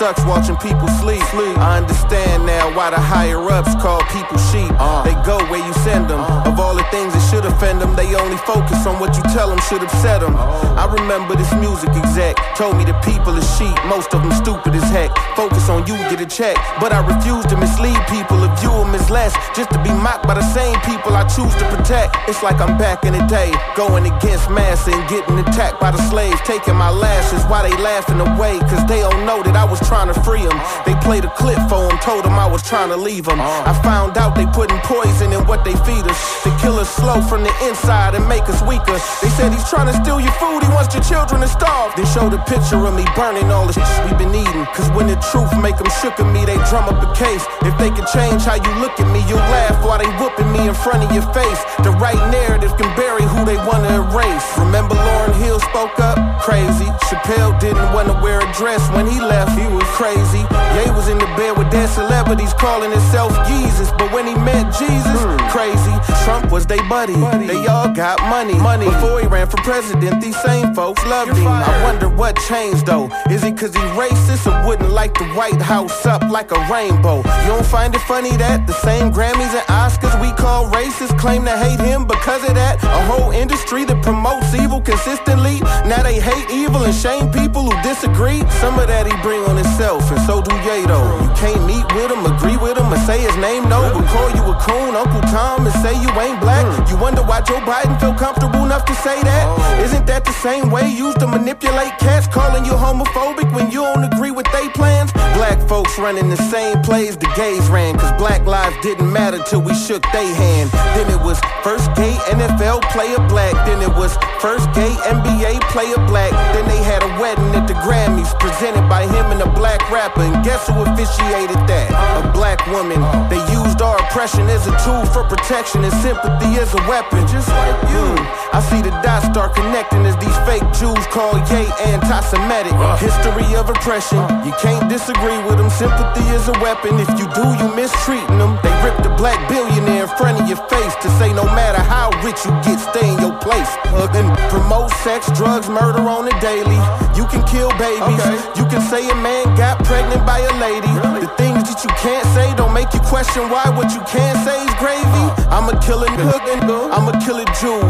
Sucks watching people sleep. I understand now why the higher ups call people sheep. Uh. They go where you send them. Uh. Of all the things that should offend them, they only focus on what you tell them should upset them. Oh. I remember this music exec told me the people is sheep. Most of them stupid as heck. Focus on you, get a check. But I refuse to mislead people if view them as less. Just to be mocked by the same people I choose to protect. It's like I'm back in the day, going against mass and getting attacked by the slaves. Taking my lashes while they laughing away, cause they don't know that I was trying to free them. They played a clip for them, told them I was trying to leave them. I found out they putting poison in what they feed us. To kill us slow from the inside and make us weaker. They said he's trying to steal your food, he wants your children to starve. Then showed a picture of me burning all the shit we been eating. Cause when the truth make them shook at me, they drum up a case. If they can change how you look at me, you'll laugh while they whooping me in front of your face. The right narrative can bury who they wanna erase. Remember Lauryn Hill spoke up? Crazy. Chappelle didn't wanna wear a dress when he left. He was crazy. Ye was in the bed with dead celebrities calling himself Jesus. But when he met Jesus, hmm. crazy. Trump was they buddy. They all got money. money. Before he ran for president, these same folks loved him. I wonder what changed though. Is it cause he racist or wouldn't like the White House up like a rainbow? You don't find it funny that the same Grammys and Oscars we call racist claim to hate him because of that? A whole industry that promotes evil consistently. Now they hate evil and shame people who disagree. Some of that he bring on and so do though. You can't meet with him, agree with him, or say his name no. But call you a coon, Uncle Tom, and say you ain't black. Mm. You wonder why Joe Biden feel comfortable enough to say that? Oh. Isn't that the same way used to manipulate cats, calling you homophobic when you don't agree with they plans? black folks running the same plays the gays ran. Cause black lives didn't matter till we shook they hand. Then it was first gay NFL player black. Then it was first gay NBA player black. Then they had a wedding at the Grammys presented by him and a black rapper. And guess who officiated that? A black woman. They used our oppression as a tool for protection and sympathy as a weapon. Just like you. I see the dots start connecting as these fake Jews call Ye anti-Semitic. History of oppression. You can't disagree with them. Sympathy is a weapon. If you do, you mistreating them. They rip the black billionaire in front of your face to say no matter how rich you get, stay in your place. And promote sex, drugs, murder on the daily. You can kill babies. You can say a man got pregnant by a lady. The things that you can't say don't make you question why what you can't say is gravy. I'm a killer hook and I'm a killer Jew.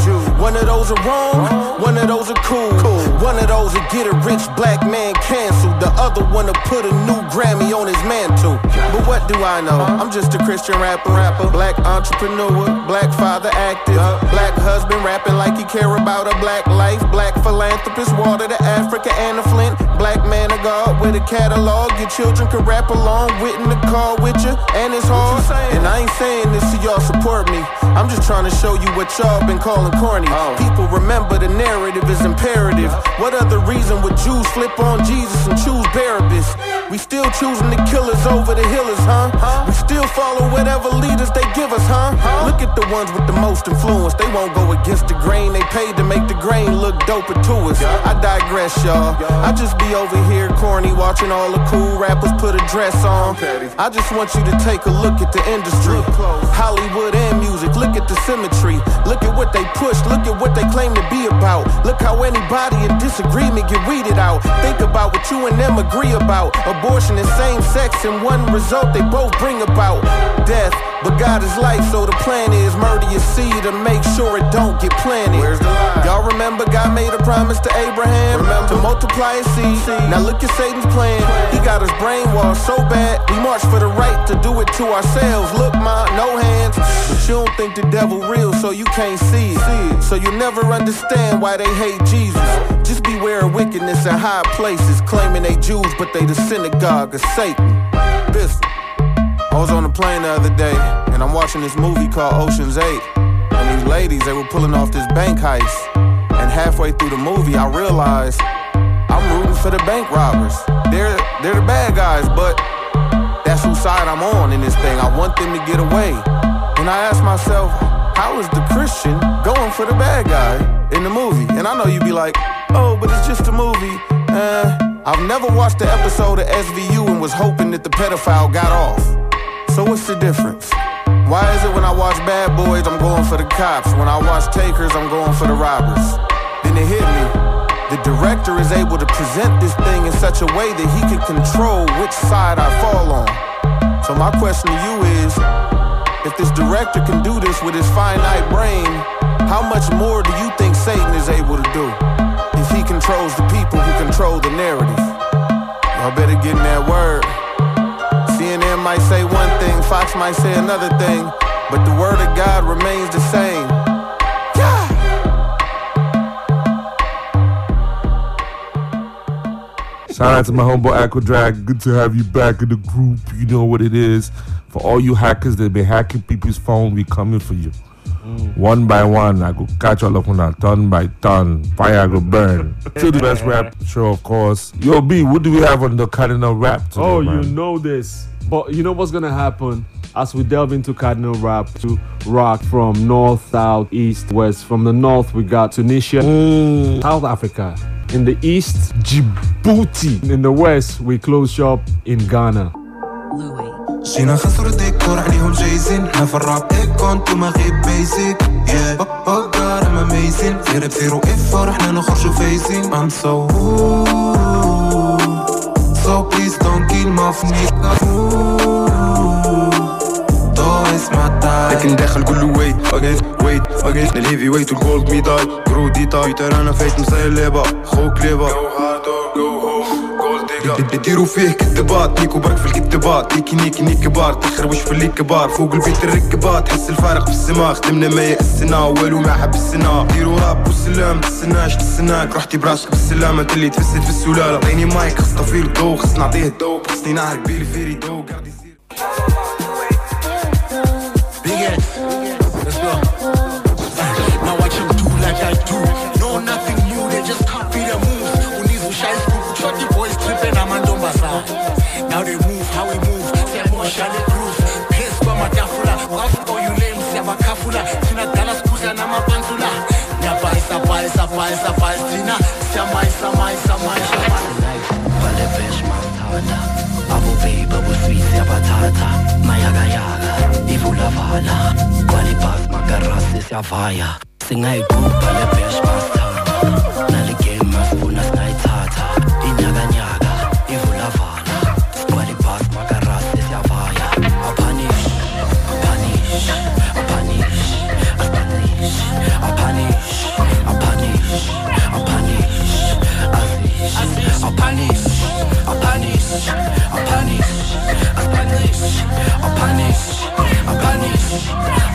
One of those are wrong, one of those are cool. One of those will get a rich black man canceled. The other one will put a new Grammy on his mantle. But what do I know? I'm just a Christian rapper, rapper, black entrepreneur, black father active, black husband rapping like he care about a black life, black philanthropist, water to Africa and a Flint, black man of God with a catalog. Your children can rap along with in the car with you, and it's hard. And I ain't saying this so y'all support me. I'm just trying to show you what y'all been calling corny. People remember the narrative is imperative. What other reason would Jews flip on Jesus and choose Barabbas? We still choosing the killers over the healers, huh? We still follow whatever leaders they give us, huh? Look at the ones with the most influence. They won't go against the grain. They paid to make the grain look doper to us. I digress, y'all. I just be over here corny, watching all the cool rappers put a dress on. I just want you to take a look at the industry. Hollywood and music, look at the symmetry. Look at what they push, look at what they claim to be about. Look how anybody in disagreement get weeded out. Think about what you and them agree about. Abortion and same sex, and one result they both bring about death. But God is life, so the plan is murder your seed to make sure it don't get planted. Where's the lie? Y'all remember God made a promise to Abraham to multiply his seed. Now look at Satan's plan. He got us brainwashed so bad, we march for the right to do it to ourselves. Look, ma, no hands. But you don't think the devil real, so you can't see it. So you never understand why they hate Jesus. Just beware of wickedness in high places, claiming they Jews, but they the synagogue of Satan. Listen. I was on a plane the other day, and I'm watching this movie called Ocean's 8. And these ladies, they were pulling off this bank heist. And halfway through the movie, I realized I'm rooting for the bank robbers. They're they're the bad guys, but that's whose side I'm on in this thing. I want them to get away. And I ask myself, how is the Christian going for the bad guy in the movie? And I know you'd be like, oh, but it's just a movie. Uh, I've never watched the episode of SVU and was hoping that the pedophile got off. So what's the difference? Why is it when I watch Bad Boys, I'm going for the cops? When I watch Takers, I'm going for the robbers. Then it hit me. The director is able to present this thing in such a way that he can control which side I fall on. So my question to you is, if this director can do this with his finite brain, how much more do you think Satan is able to do? If he controls the people who control the narrative. Y'all better get in that word. CNN might say one thing, Fox might say another thing, but the word of God remains the same. Shout out to my homeboy Aqua Drag. Good to have you back in the group. You know what it is. For all you hackers that been hacking people's phone, we coming for you. Mm. One by one, I go catch all of them, ton by ton. Fire go burn. Still the best rap show, of course. Yo, B, what do we have on the Cardinal Rap today, Oh, man? you know this. But you know what's gonna happen as we delve into Cardinal Rap to rock from north, south, east, west. From the north, we got Tunisia, South Africa. In the east, Djibouti. In the west, we close shop in Ghana. جينا خسروا الديكور عليهم جايزين احنا في الراب ايكون انتوما غير بيزيك يا بقار ام اميزين غير بزيرو افور احنا نخرجوا فايزين I'm so So please don't kill my لكن داخل كله ويت وقيت ويت وقيت الهيفي ويت والجولد ميداي كرو ديتاي ترى أنا فايت مسير ليبا خوك ليبا بيديروا فيه كتبات نيكو برك في الكتبات نيكي نيكي نيكي بار. تخربش في اللي كبار. فوق البيت الركبات حس الفارق في السماء خدمنا ما يأسنا. والو ما حب السنا. ديروا راب والسلام تستناش تستناك رحتي براسك بالسلامة. اللي تفسد في السلالة. عطيني مايك. خص طفيل الضو خص نعطيه الضو خصني نعرف بيلي فيري دو قاعد يصير pa isa pa isa pa Tina, samai samai samai samai. Vale vesh mantana Abo babe, abo sweet ya batata Mayaga yaga, ivula vala Kwali pas magaras ya vaya Singay go vale vesh mantana Nali game apanish,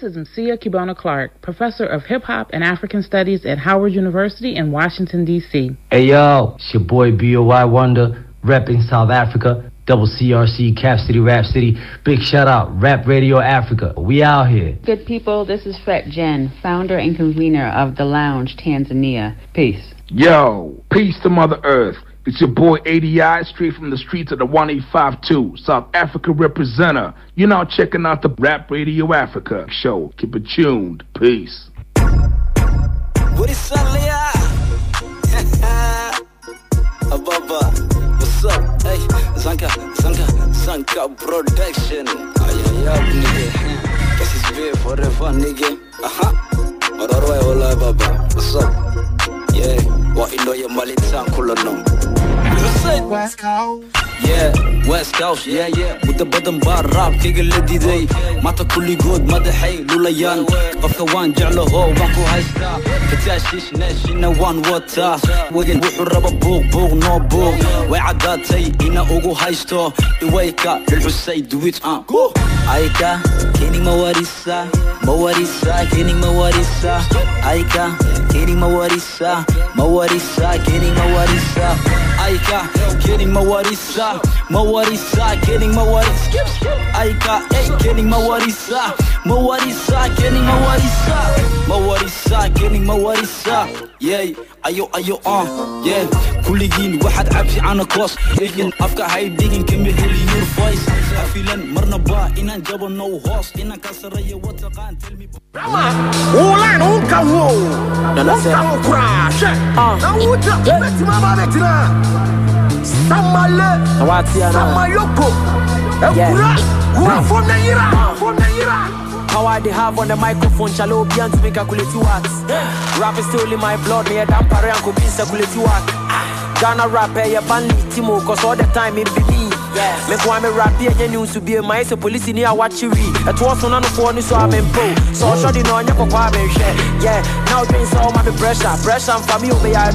This is Msia Kibona Clark, professor of hip hop and African studies at Howard University in Washington, D.C. Hey yo, it's your boy Boi Wonder, repping South Africa, double CRC, Cap City, Rap City. Big shout out, Rap Radio Africa. We out here. Good people, this is Fat Jen, founder and convener of The Lounge Tanzania. Peace. Yo, peace to Mother Earth. It's your boy ADI, straight from the streets of the 1852, South Africa representer. You're now checking out the Rap Radio Africa show. Keep it tuned. Peace. What is what's up? Hey, Zanka, Zanka, Zanka Production. Nigga. This is forever, nigga. Baba. What's up? Yeah, Malitan Kulono. West Coast. yeah ويست كوست yeah yeah. متبدن بار راب كيغ اللي دي دي ماتا كل جود مدحي لوليان قفك وان جعله هو وانكو هايستا كتاشيش ناش إنا وان واتا وغن وحو ربا بوغ بوغ نو بوغ وعداتي إنا اوغو هايستو إويكا للحسي دويت آن أيكا كيني مواريسا مواريسا كيني مواريسا أيكا كيني مواريسا مواريسا كيني مواريسا أيكا كيني مواريسا mawarisa. Mawarisa, kening mawarisa. Ayka, eh, kening mawarisa. Mawarisa, kening mawarisa. Mawarisa, kening mawarisa. Yeah, ayo, ayo, uh, yeah. Kulligiin waxaad cabsi cana koos. Egin afka hay digin kama heli your voice. Hafilan marna ba inaan jabo no hoos. Inaan ka sareeyo wataqaan tell me. Ula nunca vou. Nunca vou crash. Na uta, beti mama betina. Samale. Samayoko. Ekura. Kura from the ira. From the ira. Power they have on the microphone, shallow pian to make calculate you what. Rap is still in my blood, near damn pare and could be circulate you what. Ghana rap, eh, ya ban Timo, cause all the time it be me. Me kwa me rap my so so. So kwa me. Yeah, now things all my pressure. Pressure and for me, over I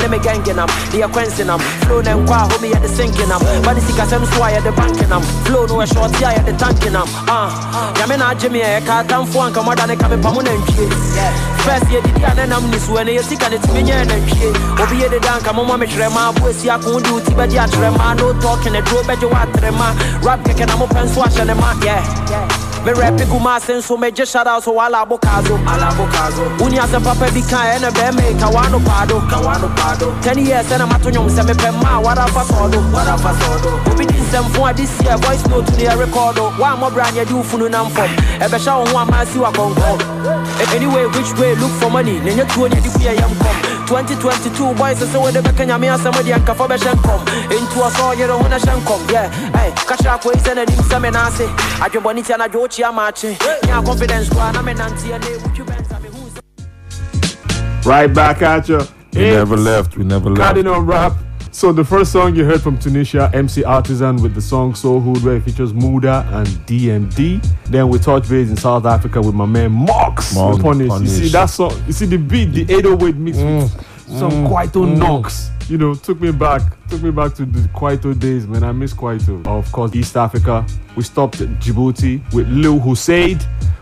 let me gang in them. The acquainting them. Flow and kwa, homie at the sinking them. But it's so at the banking them. Flow no short, yeah, at the tanking them. Ah, yeah, me not Jimmy, I can't come for and come out and come in Pamun and First year, the other name is when you see, and it's me and Over here, the dank, I'm on my trema, boys, ya can do Tibadia trema, no talking, draw, bet you what trema. Rap kick and I'm open swash and mark, yeah. Me rap gu ma sen so me just shout out so ala bokazo. Ala bokazo. Uni ase papa bi kan ene be me kawano pado. Kawano pado. Ten years and I'm at nyom se me pe ma wara fa sodo. Wara fa sodo. Obi din sem fun this year voice note to the record. Oh. Wa mo brand you funu nam fom. E be sha wo ho ama si wa konko. Eh, anyway, which way look for money? Nenye tuo ni di kuya yam kom. 2022 boys say we de be kenya me asem de anka for be shen kom. Into us all you know na shen kom. Yeah. Hey, kasha ko ise na dim se me na se. Adwo boni tia na dwo chi amache. Nya confidence kwa na me nanti e na wuchu ben sa me Right back at you. We never left. We never left. Cardinal Rap. So the first song you heard from Tunisia, MC Artisan with the song Soul Hood, where it features Muda and DMD. Then we touch base in South Africa with my man Mox. Mon- with Punish. You see that song? You see the beat, the 808 mixed with mm. Some mm, Kwaito mm. knocks. You know, took me back, took me back to the Kwaito days, man. I miss Kwaito. Of course, East Africa. We stopped at Djibouti with Lil Hussein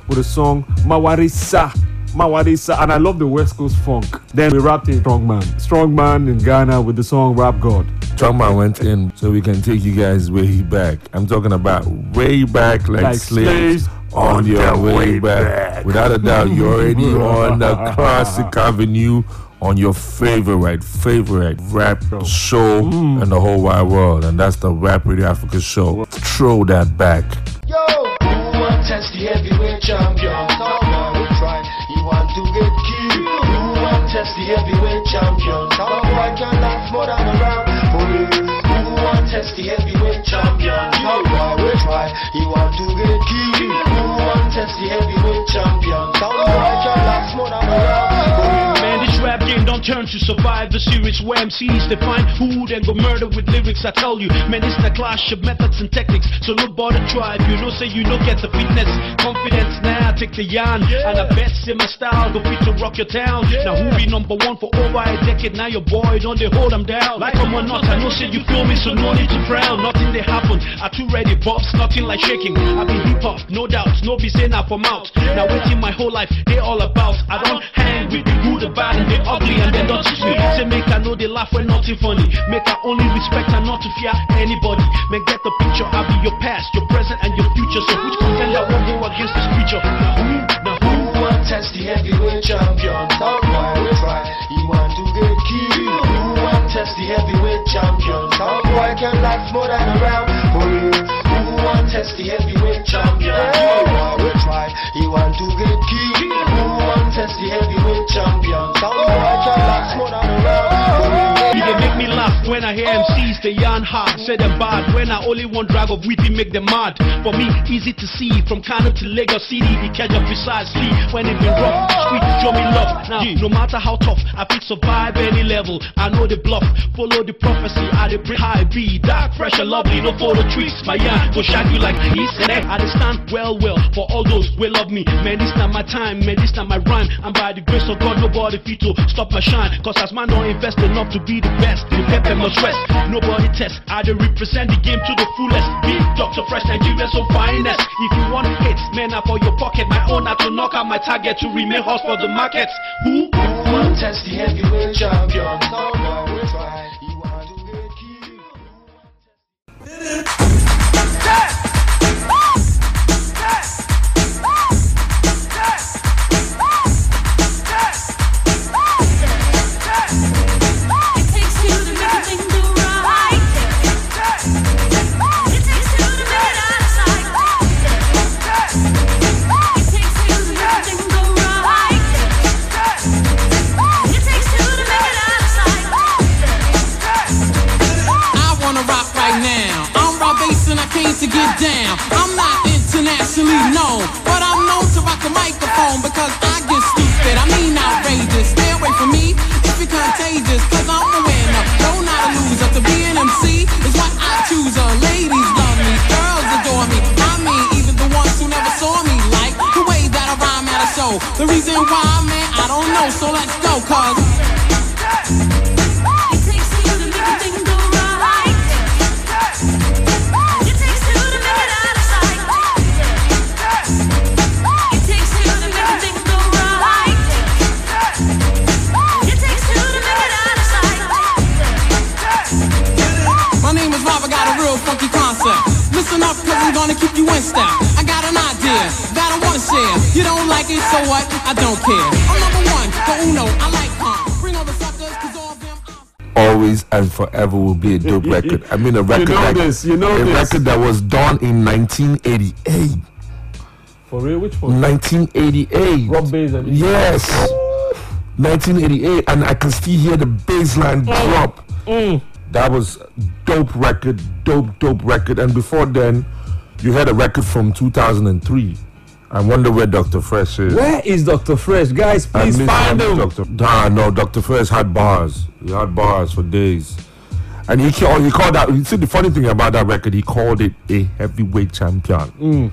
with the song Mawarisa. Mawarisa, and I love the West Coast funk. Then we rapped in Strongman. Strongman in Ghana with the song Rap God. Chongma went in so we can take you guys way back. I'm talking about way back like, Like slaves slaves on your way back. Without a doubt, you're already on the classic avenue on your favorite, favorite rap show mm. in the whole wide world. And that's the Rap Radio Africa show. Throw that back. Yo, who want test the heavyweight champion? Come on, we try. You want to get killed? Who want test the heavyweight champion? Come on, I can last more than a round. Police. Who want test the heavyweight champion? Come on, we try. You want to get killed? Who want test the heavyweight champion? Come on, I can last more than a round. This rap game don't turn to survive the series where MCs define who then go murder with lyrics. I tell you, man, it's the clash of methods and techniques. So look bother try. If you know, say you know, get the fitness, confidence. Now take the yarn and I best in my style go fit to rock your town. Now who be number one for over a decade? Now your boy don't they hold them down like I'm a nut. I know say you feel me, so no need to frown. Nothing they happen. I too ready, boss. Nothing like shaking. I be hip hop, no doubt. No be saying out for mouth. Now waiting my whole life, they all about. I don't hang with the good, the and the ugly, and they don't teach me. Say make I know they laugh when nothing funny. Make I only respect and not to fear anybody. Man, get the picture. I'll be your past, your present, and your future. So which contender won't go against this creature? Now who? Now who? Want test the heavyweight champion? On, we try. You want to get killed? Who want test the heavyweight champion? Some boy can last more than a round. Police. Who want test the heavyweight champion? Try. You want to get killed? Who want test the heavyweight champion? Some boy can last more than a round. He make me laugh when I hear MCs, they yarn hard, say them bad. When I only one drag of weeping make them mad. For me, easy to see, from Kano to Lagos City, the catch up precisely. When it been rough, sweet, show me love. Now, no matter how tough, I fit survive any level. I know the bluff, follow the prophecy. I the bring high be dark, fresh and lovely. No follow tricks, my yarn go shag you like east and I dey stand well, well for all those who love me. Man, this not my time, man, this not my rhyme. And by the grace of God, nobody fit to stop my shine. Cause as man don't invest enough to be the best, the pepper must rest. Nobody test, I dey represent the game to the fullest. Big Dr. Fresh Nigeria so finest. If you want hits, man, I for your pocket. My own are to knock out my target to remain hot for the markets. Who? Who want test the heavyweight champion? Some Came to get down. I'm not internationally known, but I'm known to rock the microphone because I get stupid. I mean outrageous. Stay away from me if you're contagious, cause I'm a winner. No, not a loser. To be an MC is what I choose. Uh, ladies love me, girls adore me. I mean, even the ones who never saw me like the way that I rhyme at a show. The reason why, man, I don't know. So let's go, cause. Like it, so what? I don't care. I'm number one, the uno, I like calm. Bring all the suckers, cause all of them. always and forever will be a dope record. I mean, a record know like this, you know a this. record that was done in 1988. For real, which one? 1988. Rob Base and Yes. 1988, and I can still hear the bass line mm. drop. Mm. That was dope record, dope, dope record. And before then, you had a record from 2003. I wonder where Dr. Fresh is. Where is Dr. Fresh? Guys, please find him. Dr. Nah, no, Dr. Fresh had bars. He had bars for days. And he called, he called that. You see, the funny thing about that record, he called it a heavyweight champion. Mm.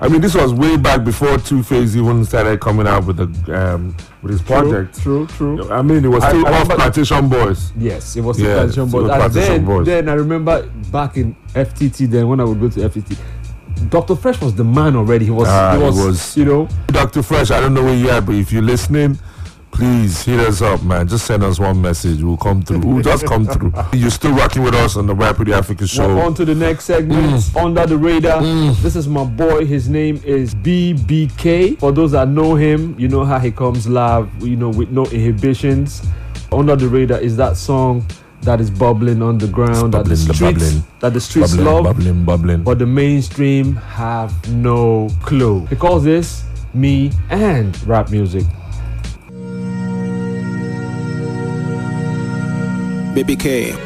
I mean, this was way back before 2face even started coming out with the um, with his project. True, true. I mean, it was still I off Plantashun Boiz. Yes, it was the Yeah, Plantation still Boys. And then, Boys. then I remember back in FTT, then when I would go to FTT, Dr. Fresh was the man already. He was, Ah, he was, was- you know, Dr. Fresh, I don't know where you at, but if you're listening, please hit us up, man. Just send us one message. We'll come through. We'll just come through. You're still rocking with us on the Rap with the Africa show. On to the next segment, Under the Radar. This is my boy. His name is BBK. For those that know him, you know how he comes live, you know, with no inhibitions. Under the Radar is that song that is bubbling on the ground that the bubbling, the streets bubbling. that the streets Bubbling, love, bubbling, bubbling. but the mainstream have no clue. He calls this me and rap music. BBK.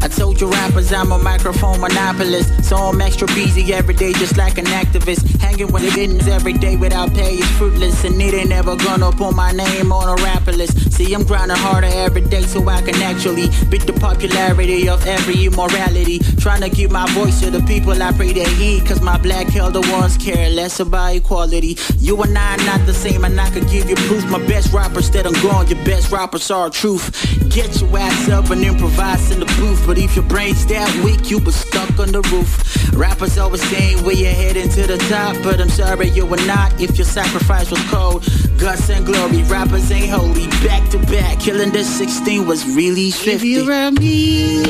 I told you rappers I'm a microphone monopolist. So I'm extra busy every day just like an activist. Hanging with the business every day without pay is fruitless. And it ain't never gonna put my name on a rapper list. See, I'm grinding harder every day so I can actually beat the popularity of every immorality. Trying to give my voice to the people I pray they heed. Cause my black elder ones care less about equality. You and I are not the same, and I could give you proof. My best rappers that I'm gone, your best rappers are truth. Get your ass up and improvise in the booth. But if your brain's that weak, you was stuck on the roof. Rappers always saying where you're heading to the top. But I'm sorry you were not if your sacrifice was cold. Guts and glory, rappers ain't holy. Back to back, killing the 16 was really 50. If you were me,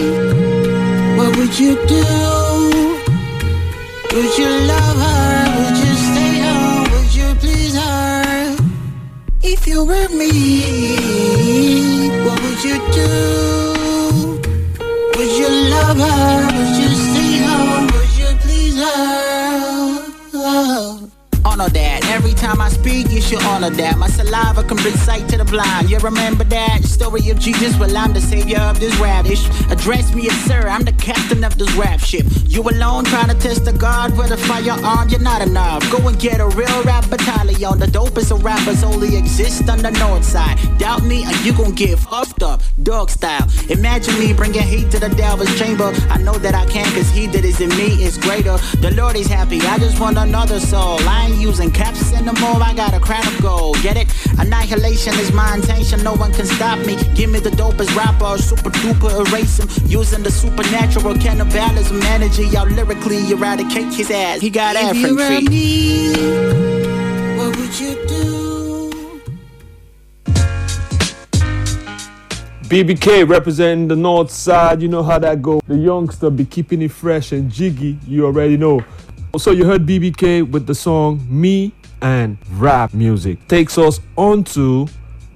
what would you do? Would you love her? Would you stay home? Would you please her? If you were me, what would you do? Would you love her? Would you Honor that. Every time I speak, you should honor that. My saliva can bring sight to the blind. You remember that story of Jesus? Well, I'm the savior of this radish. Address me as sir. I'm the captain of this rap ship. You alone trying to test the God with a firearm. You're not enough. Go and get a real rap battalion. The dopest of rappers only exist on the north side. Doubt me, and you gon' get fucked up, dog style. Imagine me bringing heat to the devil's chamber. I know that I can, cause he that is in me is greater. The Lord is happy. I just want another soul. I ain't using caps anymore. I got a crown of gold. Get it? Annihilation is my intention. No one can stop me. Give me the dopest rapper, super duper erase him. Using the supernatural cannibalism energy. Y'all lyrically eradicate his ass. He got If you were me, what would you do? BBK representing the north side. You know how that go. The youngster be keeping it fresh and jiggy. You already know. So you heard BBK with the song Me and Rap Music. Takes us onto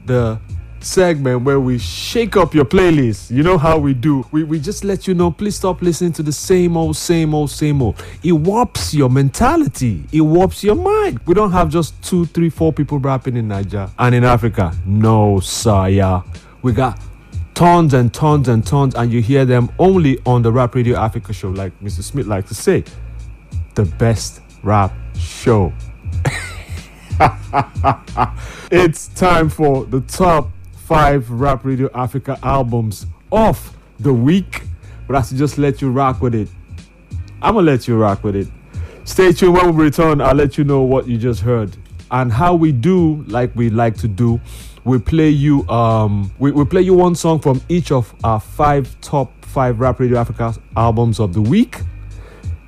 the segment where we shake up your playlist. You know how we do. We, we just let you know, please stop listening to the same old, same old, same old. It warps your mentality. It warps your mind. We don't have just two, three, four people rapping in Nigeria and in Africa. No, sire. We got tons and tons and tons, and you hear them only on the Rap Radio Africa show, like Mr. Smith likes to say. The best rap show. it's time for the top five Rap Radio Africa albums of the week. But I should just let you rock with it. I'm gonna let you rock with it. Stay tuned when we return. I'll let you know what you just heard and how we do, like we like to do. We play you um we, we play you one song from each of our five top five Rap Radio Africa albums of the week.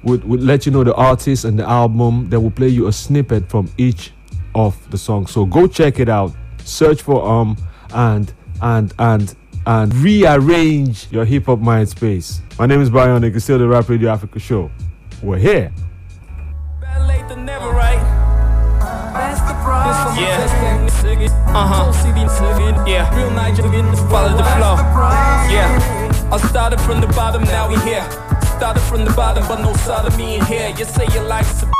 We'll, we'll let you know the artist and the album. Then we'll play you a snippet from each of the songs. So go check it out. Search for um and and and and rearrange your hip hop mind space. My name is Bionic. It's still the Rap Radio Africa show. We're here. late than never, right? Yeah. Uh huh. Yeah. Real Nigerian, follow the flow. Yeah. I started from the bottom, now we here. Started from the bottom, but no side of me in here. You say your life's a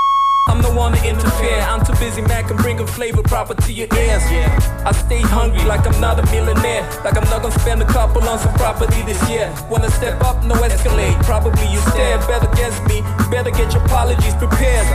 I'm the one to interfere. I'm too busy, man, can bring a flavor proper to your ears. Yeah. I stay hungry like I'm not a millionaire. Like I'm not gonna spend a couple on some property this year. Wanna step up, no escalate. Probably you stare, better guess me. Better get your apologies prepared.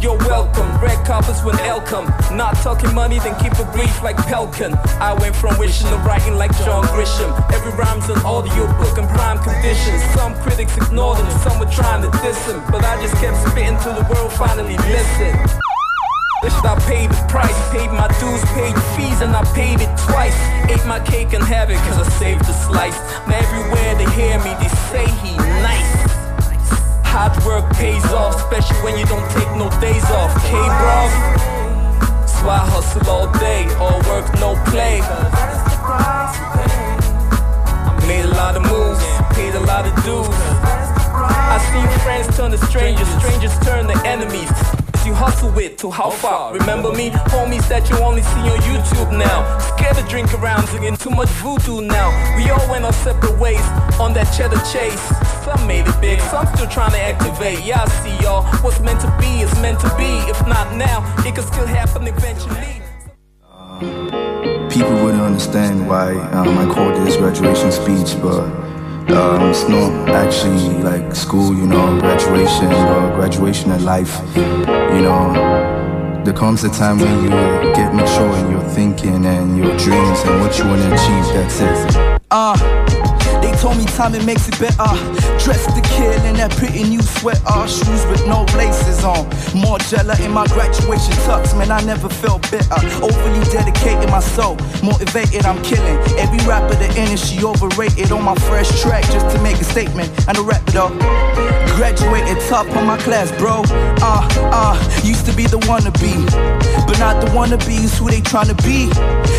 You're welcome. Red carpets when L come. Not talking money, then keep it brief like Pelican. I went from wishing to writing like John Grisham. Every rhyme's an audio book in prime conditions. Some critics ignored him, some were trying to diss him. But I just kept spitting till the world finally listened. I paid the price, paid my dues, paid fees, and I paid it twice. Ate my cake and have it, cause I saved the slice. Now everywhere they hear me, they say he nice. Hard work pays off, especially when you don't take no days off. K bros. So I hustle all day, all work, no play. Made a lot of moves, paid a lot of dues. I seen friends turn to strangers, strangers turn to enemies. You hustle with to how far? Remember me, homies that you only see on YouTube now. Scared to drink around, drinking too much voodoo now. We all went our separate ways on that cheddar chase. Some made it big, some still trying to activate. Yeah, I see y'all. What's meant to be is meant to be. If not now, it could still happen eventually. People wouldn't understand why um, I called this graduation speech, but um, it's not actually like school, you know, graduation or graduation in life. You know, there comes a time when you get mature in your thinking and your dreams and what you want to achieve. That's it. Uh, they told me time it makes it better. Dress to kill in that pretty new sweater. Shoes with no laces on. More jello in my graduation tux. Man, I never felt better. Overly dedicated my soul. Motivated, I'm killing. Every rapper the industry overrated on my fresh track just to make a statement. And to wrap it up. Graduated top of my class, bro. Uh, uh, used to be the wannabe. But not the wannabe wannabes who they tryna be.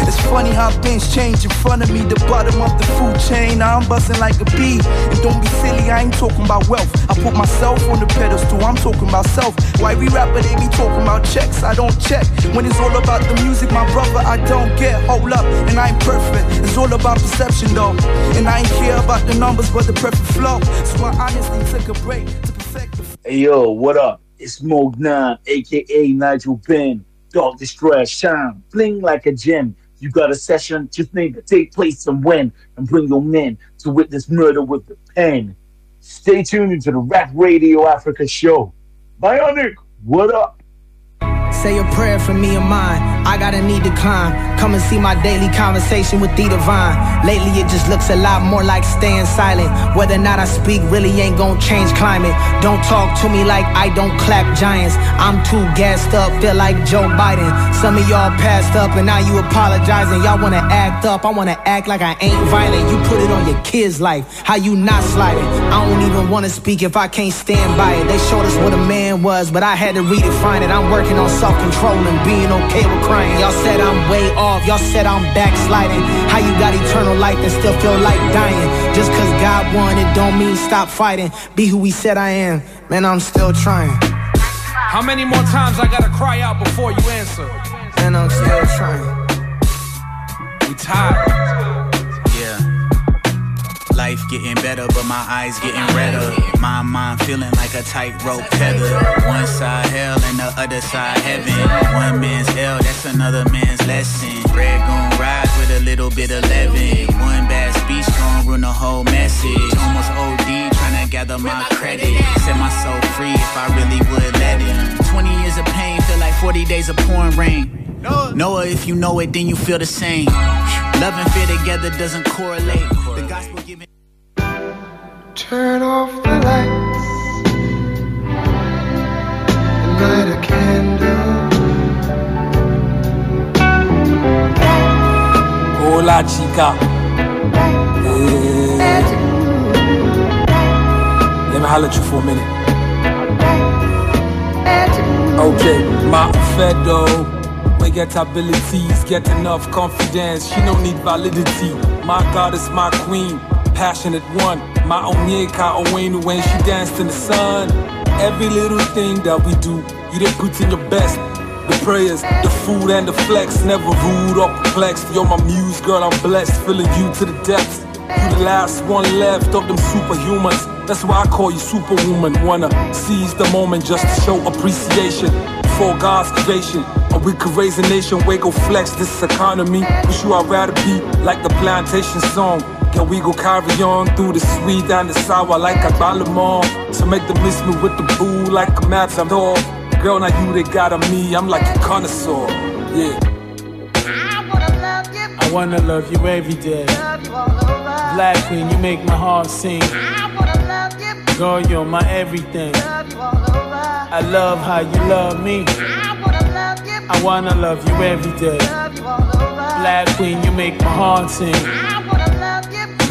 It's funny how things change in front of me. The bottom of the food chain, I'm buzzing like a bee. And don't be silly, I ain't talking about wealth. I put myself on the pedestal, I'm talking about self. Why we rapper, they be talking about checks, I don't check. When it's all about the music, my brother, I don't get. Hold up, and I ain't perfect. It's all about perception though. And I ain't care about the numbers, but the perfect flow. So I honestly took a break to perfect the Hey yo, what up? It's Moog 9, aka Nigel Ben. Dog Distress, shine, bling like a gem. You got a session, just need to take place and when, and bring your men to witness murder with the pen. Stay tuned into the Rap Radio Africa show. Bionic, what up? Say a prayer for me and mine. I got a need to climb. Come and see my daily conversation with the divine. Lately, it just looks a lot more like staying silent. Whether or not I speak really ain't gonna change climate. Don't talk to me like I don't clap giants. I'm too gassed up, feel like Joe Biden. Some of y'all passed up and now you apologizing. Y'all wanna act up, I wanna act like I ain't violent. You put it on your kid's life. How you not sliding? I don't even wanna speak if I can't stand by it. They showed us what a man was, but I had to redefine it. I'm working on self control and being okay with crying. Y'all said I'm way off, y'all said I'm backsliding. How you got eternal life and still feel like dying? Just cause God won it don't mean stop fighting. Be who he said I am, man, I'm still trying. How many more times I gotta cry out before you answer? Man, I'm still trying. We tired. Life getting better, but my eyes getting redder. My mind feeling like a tightrope tether. One side hell and the other side heaven. One man's hell, that's another man's lesson. Red gon' rise with a little bit of leaven. One bad speech gon' ruin the whole message. Almost OD trying to gather my credit. Set my soul free if I really would let it. 20 years of pain feel like 40 days of pouring rain. Noah, if you know it, then you feel the same. Love and fear together doesn't correlate. The gospel giving. Turn off the lights and light a candle. Hola, chica. Eh. Let me holler at you for a minute. Okay, my fedo. We get abilities, get enough confidence. She don't need validity. My goddess, my queen, passionate one. My Onyeka Onwenu when she danced in the sun. Every little thing that we do, you did put in your best. The prayers, the food and the flex, never rude or perplexed. You're my muse, girl, I'm blessed, feeling you to the depths. You the last one left of them superhumans. That's why I call you superwoman. Wanna seize the moment just to show appreciation for God's creation. And we could raise a nation, where go flex this economy. Wish you I'd rather be like the plantation song. Can we go carry on through the sweet and the sour like a balamon? So make them miss me with the boo like a matador. Girl, now you they got on me, I'm like a connoisseur. Yeah. I wanna love you every day. Black queen, you make my heart sing. Girl, you're my everything. Love you all over. I love how you love me. I wanna love you every day. Black queen, you make my heart sing.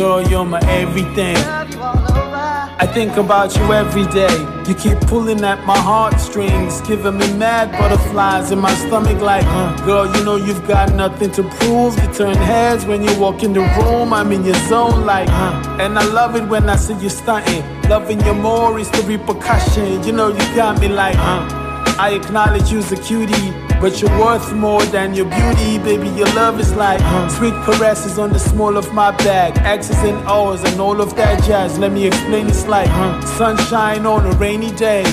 Girl, you're my everything. I think about you every day. You keep pulling at my heartstrings, giving me mad butterflies in my stomach. Like, huh, girl, you know you've got nothing to prove. You turn heads when you walk in the room. I'm in your zone, like, huh. And I love it when I see you stunting. Loving you more is the repercussion. You know you got me like, huh. I acknowledge you's a cutie, but you're worth more than your beauty, baby. Your love is like sweet caresses on the small of my back, X's and O's and all of that jazz. Let me explain. It's like sunshine on a rainy day.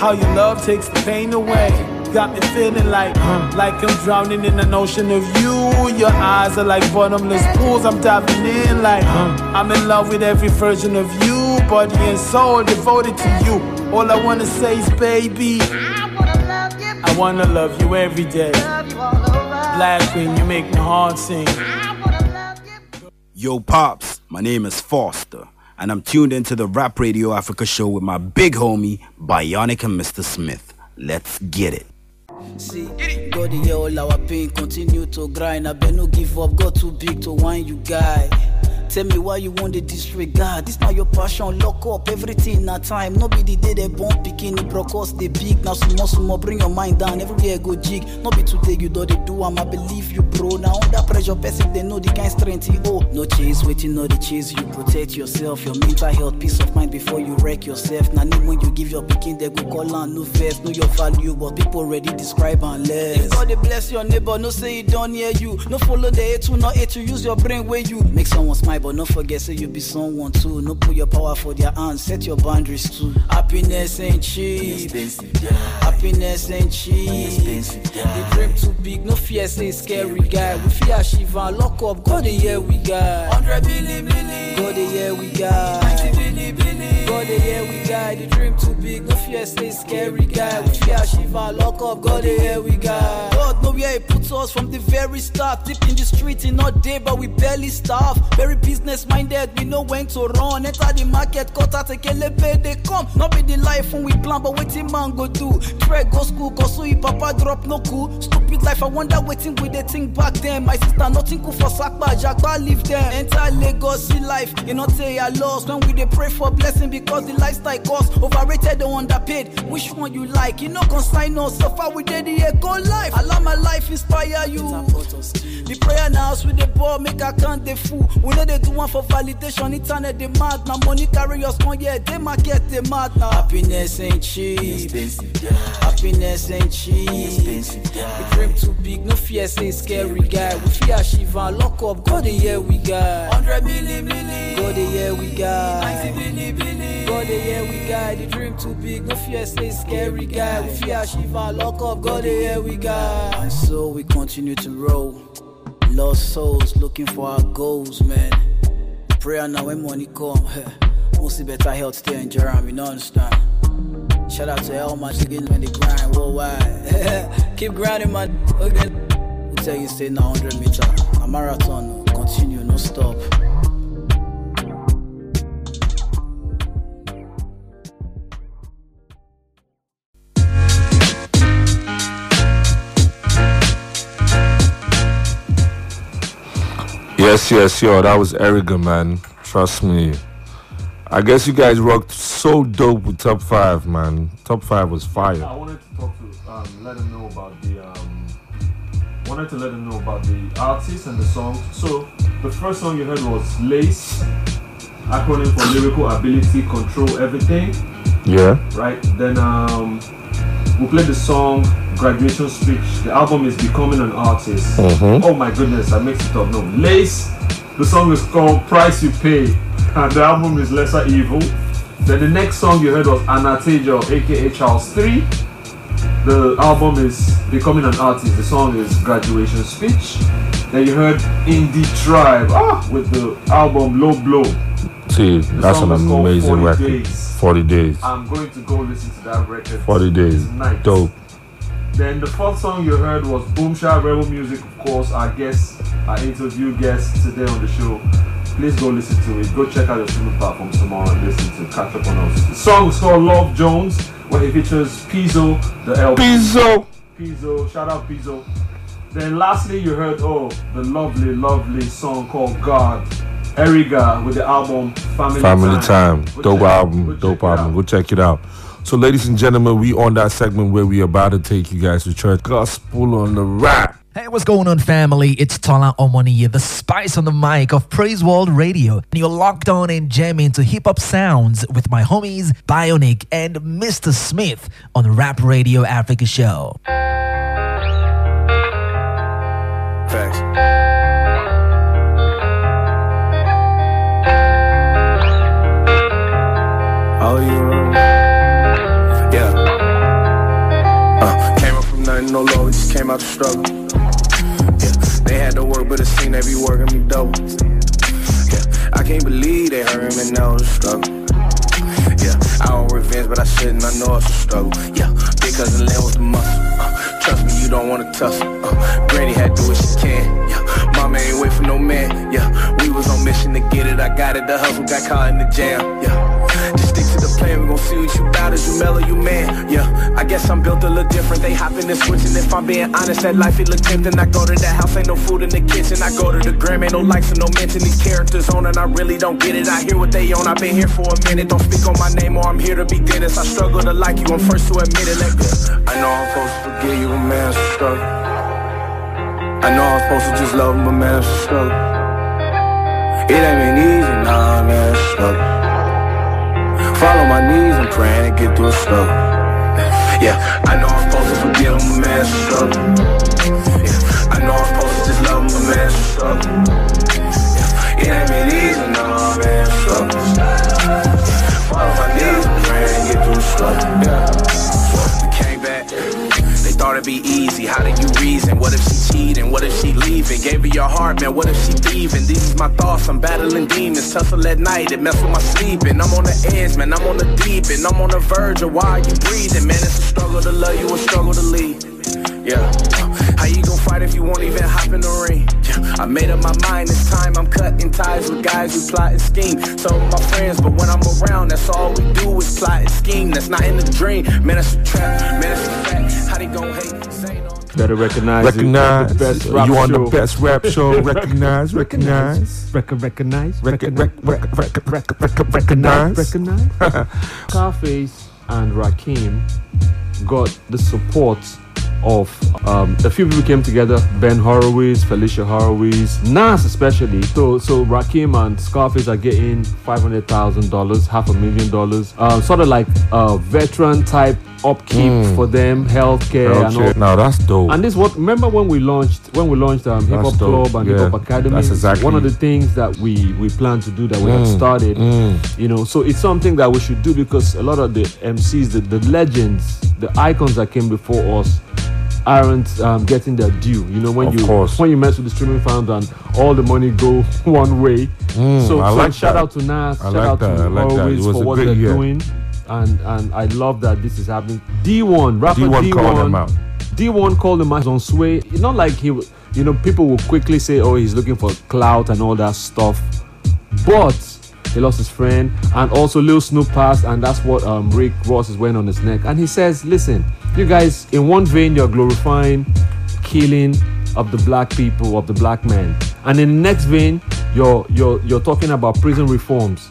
How your love takes the pain away. Got me feeling like, like I'm drowning in an ocean of you. Your eyes are like bottomless pools. I'm diving in like, I'm in love with every version of you, body and soul devoted to you. All I wanna say is, baby. I wanna love you every day. Black queen, you make my heart sing. Yo, Pops, my name is Foster, and I'm tuned into the Rap Radio Africa show with my big homie, Bionic and Mr. Smith. Let's get it. See, God the year all our pain continue to grind. I bet no give up, God too big to whine you guy. Tell me why you want to disregard. This not your passion, lock up everything na time. No be the day they born picking it broke us they big. Now small small, bring your mind down. Everywhere go jig. No be today you do they do. I'm I believe you, bro. Now under pressure, person they know the kind strength he oh. No chase, waiting, no the chase. You protect yourself, your mental health, peace of mind before you wreck yourself. Now when you give your picking, they go call on no first. Know your value, but people already describe and less. If God they bless your neighbor, no say it don't hear you. No follow the A to no A to use your brain where you make someone smile, but no forget say you be someone too. No put your power for their hands, set your boundaries too. Happiness ain't cheap. Happiness ain't cheap. The dream too big, no fear say scary guy. We fear Shiva, lock up, go the year we got. Hundred billion, billion. Go the year we got. Ninety billion, billion. Go the year we got. The dream too big, no fear say scary guy. We fear Shiva, lock up, go the year we got. Know where he put us from the very start. Deep in the street in all day, but we barely starve. Very business minded, we know when to run. Enter the market, cut out a pay eh, they come. Not be the life when we plan, but waiting man go do. Try go school, cause so papa drop no cool. Stupid life, I wonder waiting with the thing back then. My sister, nothing cool for Sakba, Jagba leave them. Enter Lagos, see life, you not say I lost. When we they pray for blessing because the lifestyle cost. Overrated or underpaid, which one you like? You know, consign us, so far we did the echo life. Allow my life inspire you. The prayer now with the ball, make I count the fool. We know they do one for validation, internet they mad. Now money carry us on, yeah, they market they mad now. Happiness ain't cheap. Happiness ain't cheap. The dream too big, no fear say scary guy. We fear Shiva, lock up, go the year we got. Hundred million, million. Go the year we got. Ninety billion, billion. Go the year we got. The dream too big, no fear say scary guy. We fear Shiva, lock up, go the year we got. And so we continue to roll. Lost souls looking for our goals, man. Prayer now when money come. Mostly better health stay in Jerome, you understand. Shout out to all my niggas when they grind worldwide. Keep grinding, man. Again, we tell you stay now 100 meter. A marathon, continue, no stop. Yes, yes, yo, that was Erigga, man. Trust me. I guess you guys rocked so dope with top five, man. Top five was fire. I wanted to talk to, um, let him know about the, um, wanted to let him know about the artist and the song. So the first song you heard was Lace, acronym for lyrical ability, control everything. Yeah. right? Then um, we played the song Graduation Speech. The album is Becoming an Artist. Mhm. Oh my goodness, I mixed it up. No, Lace. The song is called Price You Pay, and the album is Lesser Evil. Then the next song you heard was Anatejur, aka Charles 3. The album is Becoming an Artist. The song is Graduation Speech. Then you heard Indie Tribe ah, with the album Low Blow. See, that's an song is called amazing 40 record. Days. 40 days. I'm going to go listen to that record. 40 days. tonight. Dope. Then the fourth song you heard was Boomsha Rebel Muzik, of course, our guest, our interview guest today on the show. Please go listen to it. Go check out your streaming platforms tomorrow and listen to catch up on us. The song is called Love Jones, where he features Pizzo, the LP. Pizzo! Pizzo, shout out Pizzo. Then lastly you heard oh the lovely, lovely song called God. Erigga with the album Family, Family Time. Go Dope check- album. Dope album. Go check it out. So, ladies and gentlemen, we on that segment where we about to take you guys to church gospel on the rap. Hey, what's going on, family? It's Tola Omoni, the spice on the mic of Praise World Radio. And you're locked on and jamming to hip hop sounds with my homies Bionic and Mr. Smith on the Rap Radio Africa Show. Oh, you Yeah. Uh, came up from nothing, no low, just came out the struggle. Yeah, they had to work, but it seemed they be working me double. Yeah, I can't believe they hurt me now the struggle. Yeah, I don't revenge, but I shouldn't, I know it's a struggle. Yeah, big cousin Lynn was the muscle. Uh, trust me, you don't wanna tussle. Uh, Granny had to do what she can. Yeah, mama ain't wait for no man. Yeah, we was on mission to get it. I got it, the hustle got caught in the jam. Yeah, plan. We gon' see what you bout as you mellow, you man. Yeah, I guess I'm built a little different. They hopping and switching. If I'm being honest, that life it look tempting. I go to that house, ain't no food in the kitchen. I go to the gram, ain't no likes and no mention. These characters on and I really don't get it. I hear what they on. I've been here for a minute. Don't speak on my name or I'm here to be Dennis. I struggle to like you. I'm first to admit it. Let go. I know I'm supposed to forgive you, a struggle. I know I'm supposed to just love him, man, a struggle. It ain't been easy, nah, man, it's a struggle. Follow my knees, I'm praying to get through a struggle. Yeah, I know I'm supposed to forgive him, but man, a struggle. Yeah, I know I'm supposed to just love but man, struggle. Yeah, it ain't been easy, nah, man, it's a struggle. Follow my knees, I'm praying to get through a struggle. Yeah, thought it'd be easy. How do you reason? What if she cheating? What if she leaving? Gave her your heart, man. What if she thieving? These my thoughts. I'm battling demons. Tussle at night. It mess with my sleeping. I'm on the edge, man. I'm on the deep end. I'm on the verge of why you breathing, man. It's a struggle to love you, a struggle to leave. Yeah. How you gon' fight if you won't even hop in the ring? Yeah. I made up my mind this time. I'm cutting ties with guys who plot and scheme. Some of my friends, but when I'm around, that's all we do is plot and scheme. That's not in the dream. Man, that's a trap. Man, that's a fact. How they gon' hate? Say no. Better recognize, Recognize. it. The best rap you on show. the best rap show. Recognize. Recognize. Rec- recognize. Rec- recognize. rec- rec- rec- rec- recognize. recognize. recognize. Scarface and Rakim got the support of um, a few people came together Ben Horowitz, Felicia Horowitz, Nas especially. So so Rakim and Scarface are getting five hundred thousand dollars, half a million dollars. Uh, sort of like a veteran type upkeep Mm. for them, healthcare and all. Okay, now that's dope. And this what remember when we launched when we launched um, Hip Hop Club and Yeah, Hip Hop Academy. that's exactly- one of the things that we we plan to do that we Mm, had started. mm. You know, so it's something that we should do because a lot of the MCs, the, the legends, the icons that came before us aren't um, getting their due. You know, when Of you course. when you mess with the streaming fans and all the money go one way. Mm, so like shout out to Nas, I shout like out that, to like that. It Horowitz was for what they're year. doing. And and I love that this is happening. D1, rapper D1 called them out. D1 called him out on Sway. It's not like he, you know, people will quickly say, oh, he's looking for clout and all that stuff. But he lost his friend, and also Lil Snupe passed, and that's what um, Rick Ross is wearing on his neck. And he says, listen, you guys, in one vein, you're glorifying killing of the black people, of the black man, and in the next vein, you're you're you're talking about prison reforms.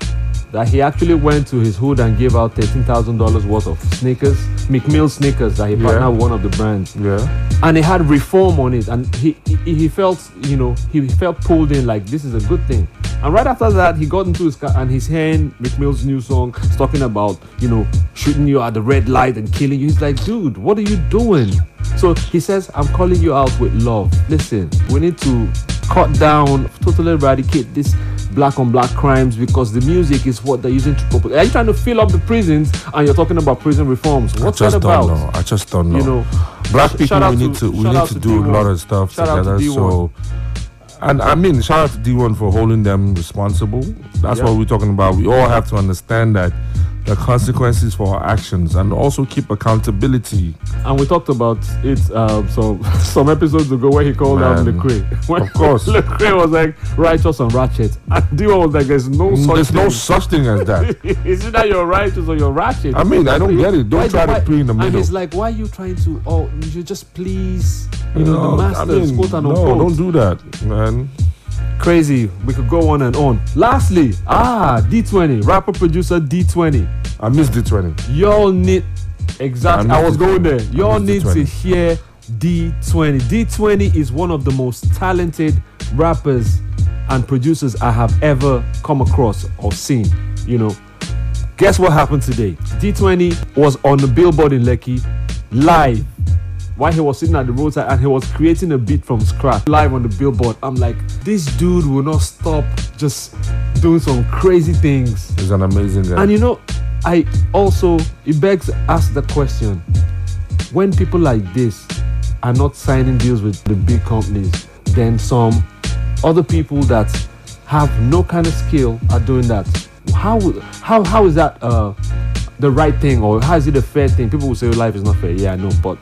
That he actually went to his hood and gave out thirteen thousand dollars worth of sneakers, Meek Mill sneakers that he Yeah. partnered with one of the brands Yeah. and it had reform on it and he, he he felt you know he felt pulled in like this is a good thing And right after that, he got into his car and he's hearing Meek Mill's new song. It's talking about, you know, shooting you at the red light and killing you. He's like, dude, what are you doing? So he says, I'm calling you out with love. Listen, we need to cut down, totally eradicate this black on black crimes because the music is what they're using to propagate. Are you trying to fill up the prisons and you're talking about prison reforms? What's I just that don't about? know. I just don't know. You know, black people, we need to, we need out to do a D1. lot of stuff Shout out to together. So, and I mean, shout out to D1 for holding them responsible. That's Yeah. what we're talking about. We all have to understand that the consequences for our actions and also keep accountability. And we talked about it um, some some episodes ago where he called out Man, Lecrae. When of course. Lecrae was like righteous and ratchet. And Dion was like, there's no such There's no thing. such thing as that. Is it that you're righteous or you're ratchet? I mean, I don't get it. Don't Why- try to why- play in the middle. And he's like, why are you trying to? Oh, you just please, you know, No, the I masters, mean, quote and no, unquote. don't do that, man. Crazy. We could go on and on. Lastly, ah, D20, rapper producer D20. I miss D20. Y'all need exactly. I I, was D20. going there. Y'all need to D20. hear D20. D20 is one of the most talented rappers and producers I have ever come across or seen. You know, guess what happened today? D20 was on the billboard in Lekki live while he was sitting at the roadside and he was creating a beat from scratch live on the billboard. I'm like, this dude will not stop just doing some crazy things. He's an amazing guy. And you know, I also it begs ask the question: when people like this are not signing deals with the big companies, then some other people that have no kind of skill are doing that. How how how is that uh the right thing or how is it a fair thing? People will say "Oh, life is not fair. Yeah, I know, but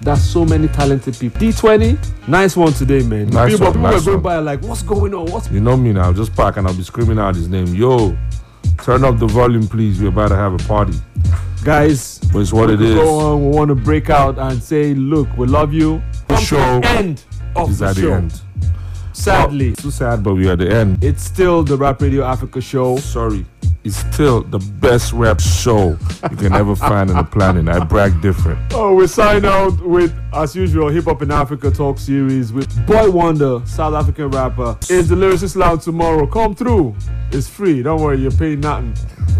there's so many talented people. D20, nice one today, man. Nice people one, people nice were going one. by like, what's going on? What's You know me now. Just park and I'll be screaming out his name. Yo, turn up the volume, please. We're about to have a party. guys? But it's what we it. Go on, we want to break out and say, look, we love you. The show end of is the at show. the end. Sadly, oh, Too sad, but we're at the end. it's still the Rap Radio Africa show. Sorry. It's still the best rap show you can ever find on the planet. I brag different. Oh, we sign out with, as usual, Hip Hop in Africa talk series with Boi Wonder, South African rapper. It's the Lyricist loud tomorrow. Come through. It's free. Don't worry, you're paying nothing.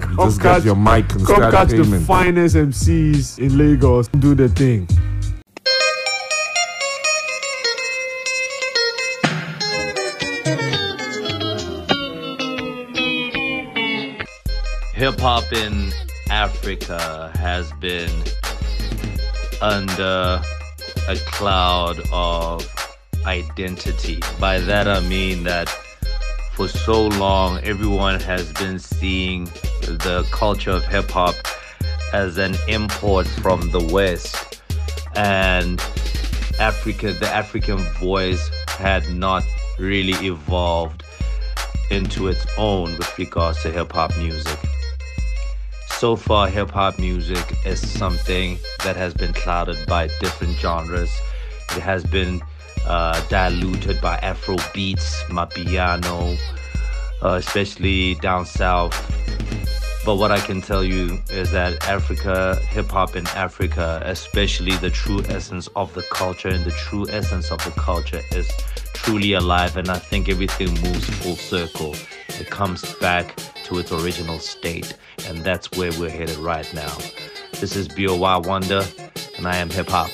You just get your mic and come catch the payment. finest MCs in Lagos. Do the thing. Hip hop in Africa has been under a cloud of identity. By that I mean that for so long everyone has been seeing the culture of hip hop as an import from the West and Africa the African voice had not really evolved into its own with regards to hip hop music. So far, hip hop music is something that has been clouded by different genres. It has been uh, diluted by Afro beats, Amapiano, uh, especially down south. But what I can tell you is that Africa, hip hop in Africa, especially the true essence of the culture and the true essence of the culture is truly alive. And I think everything moves full circle. It comes back to its original state. And that's where we're headed right now. This is Boi Wonder, and I am hip hop.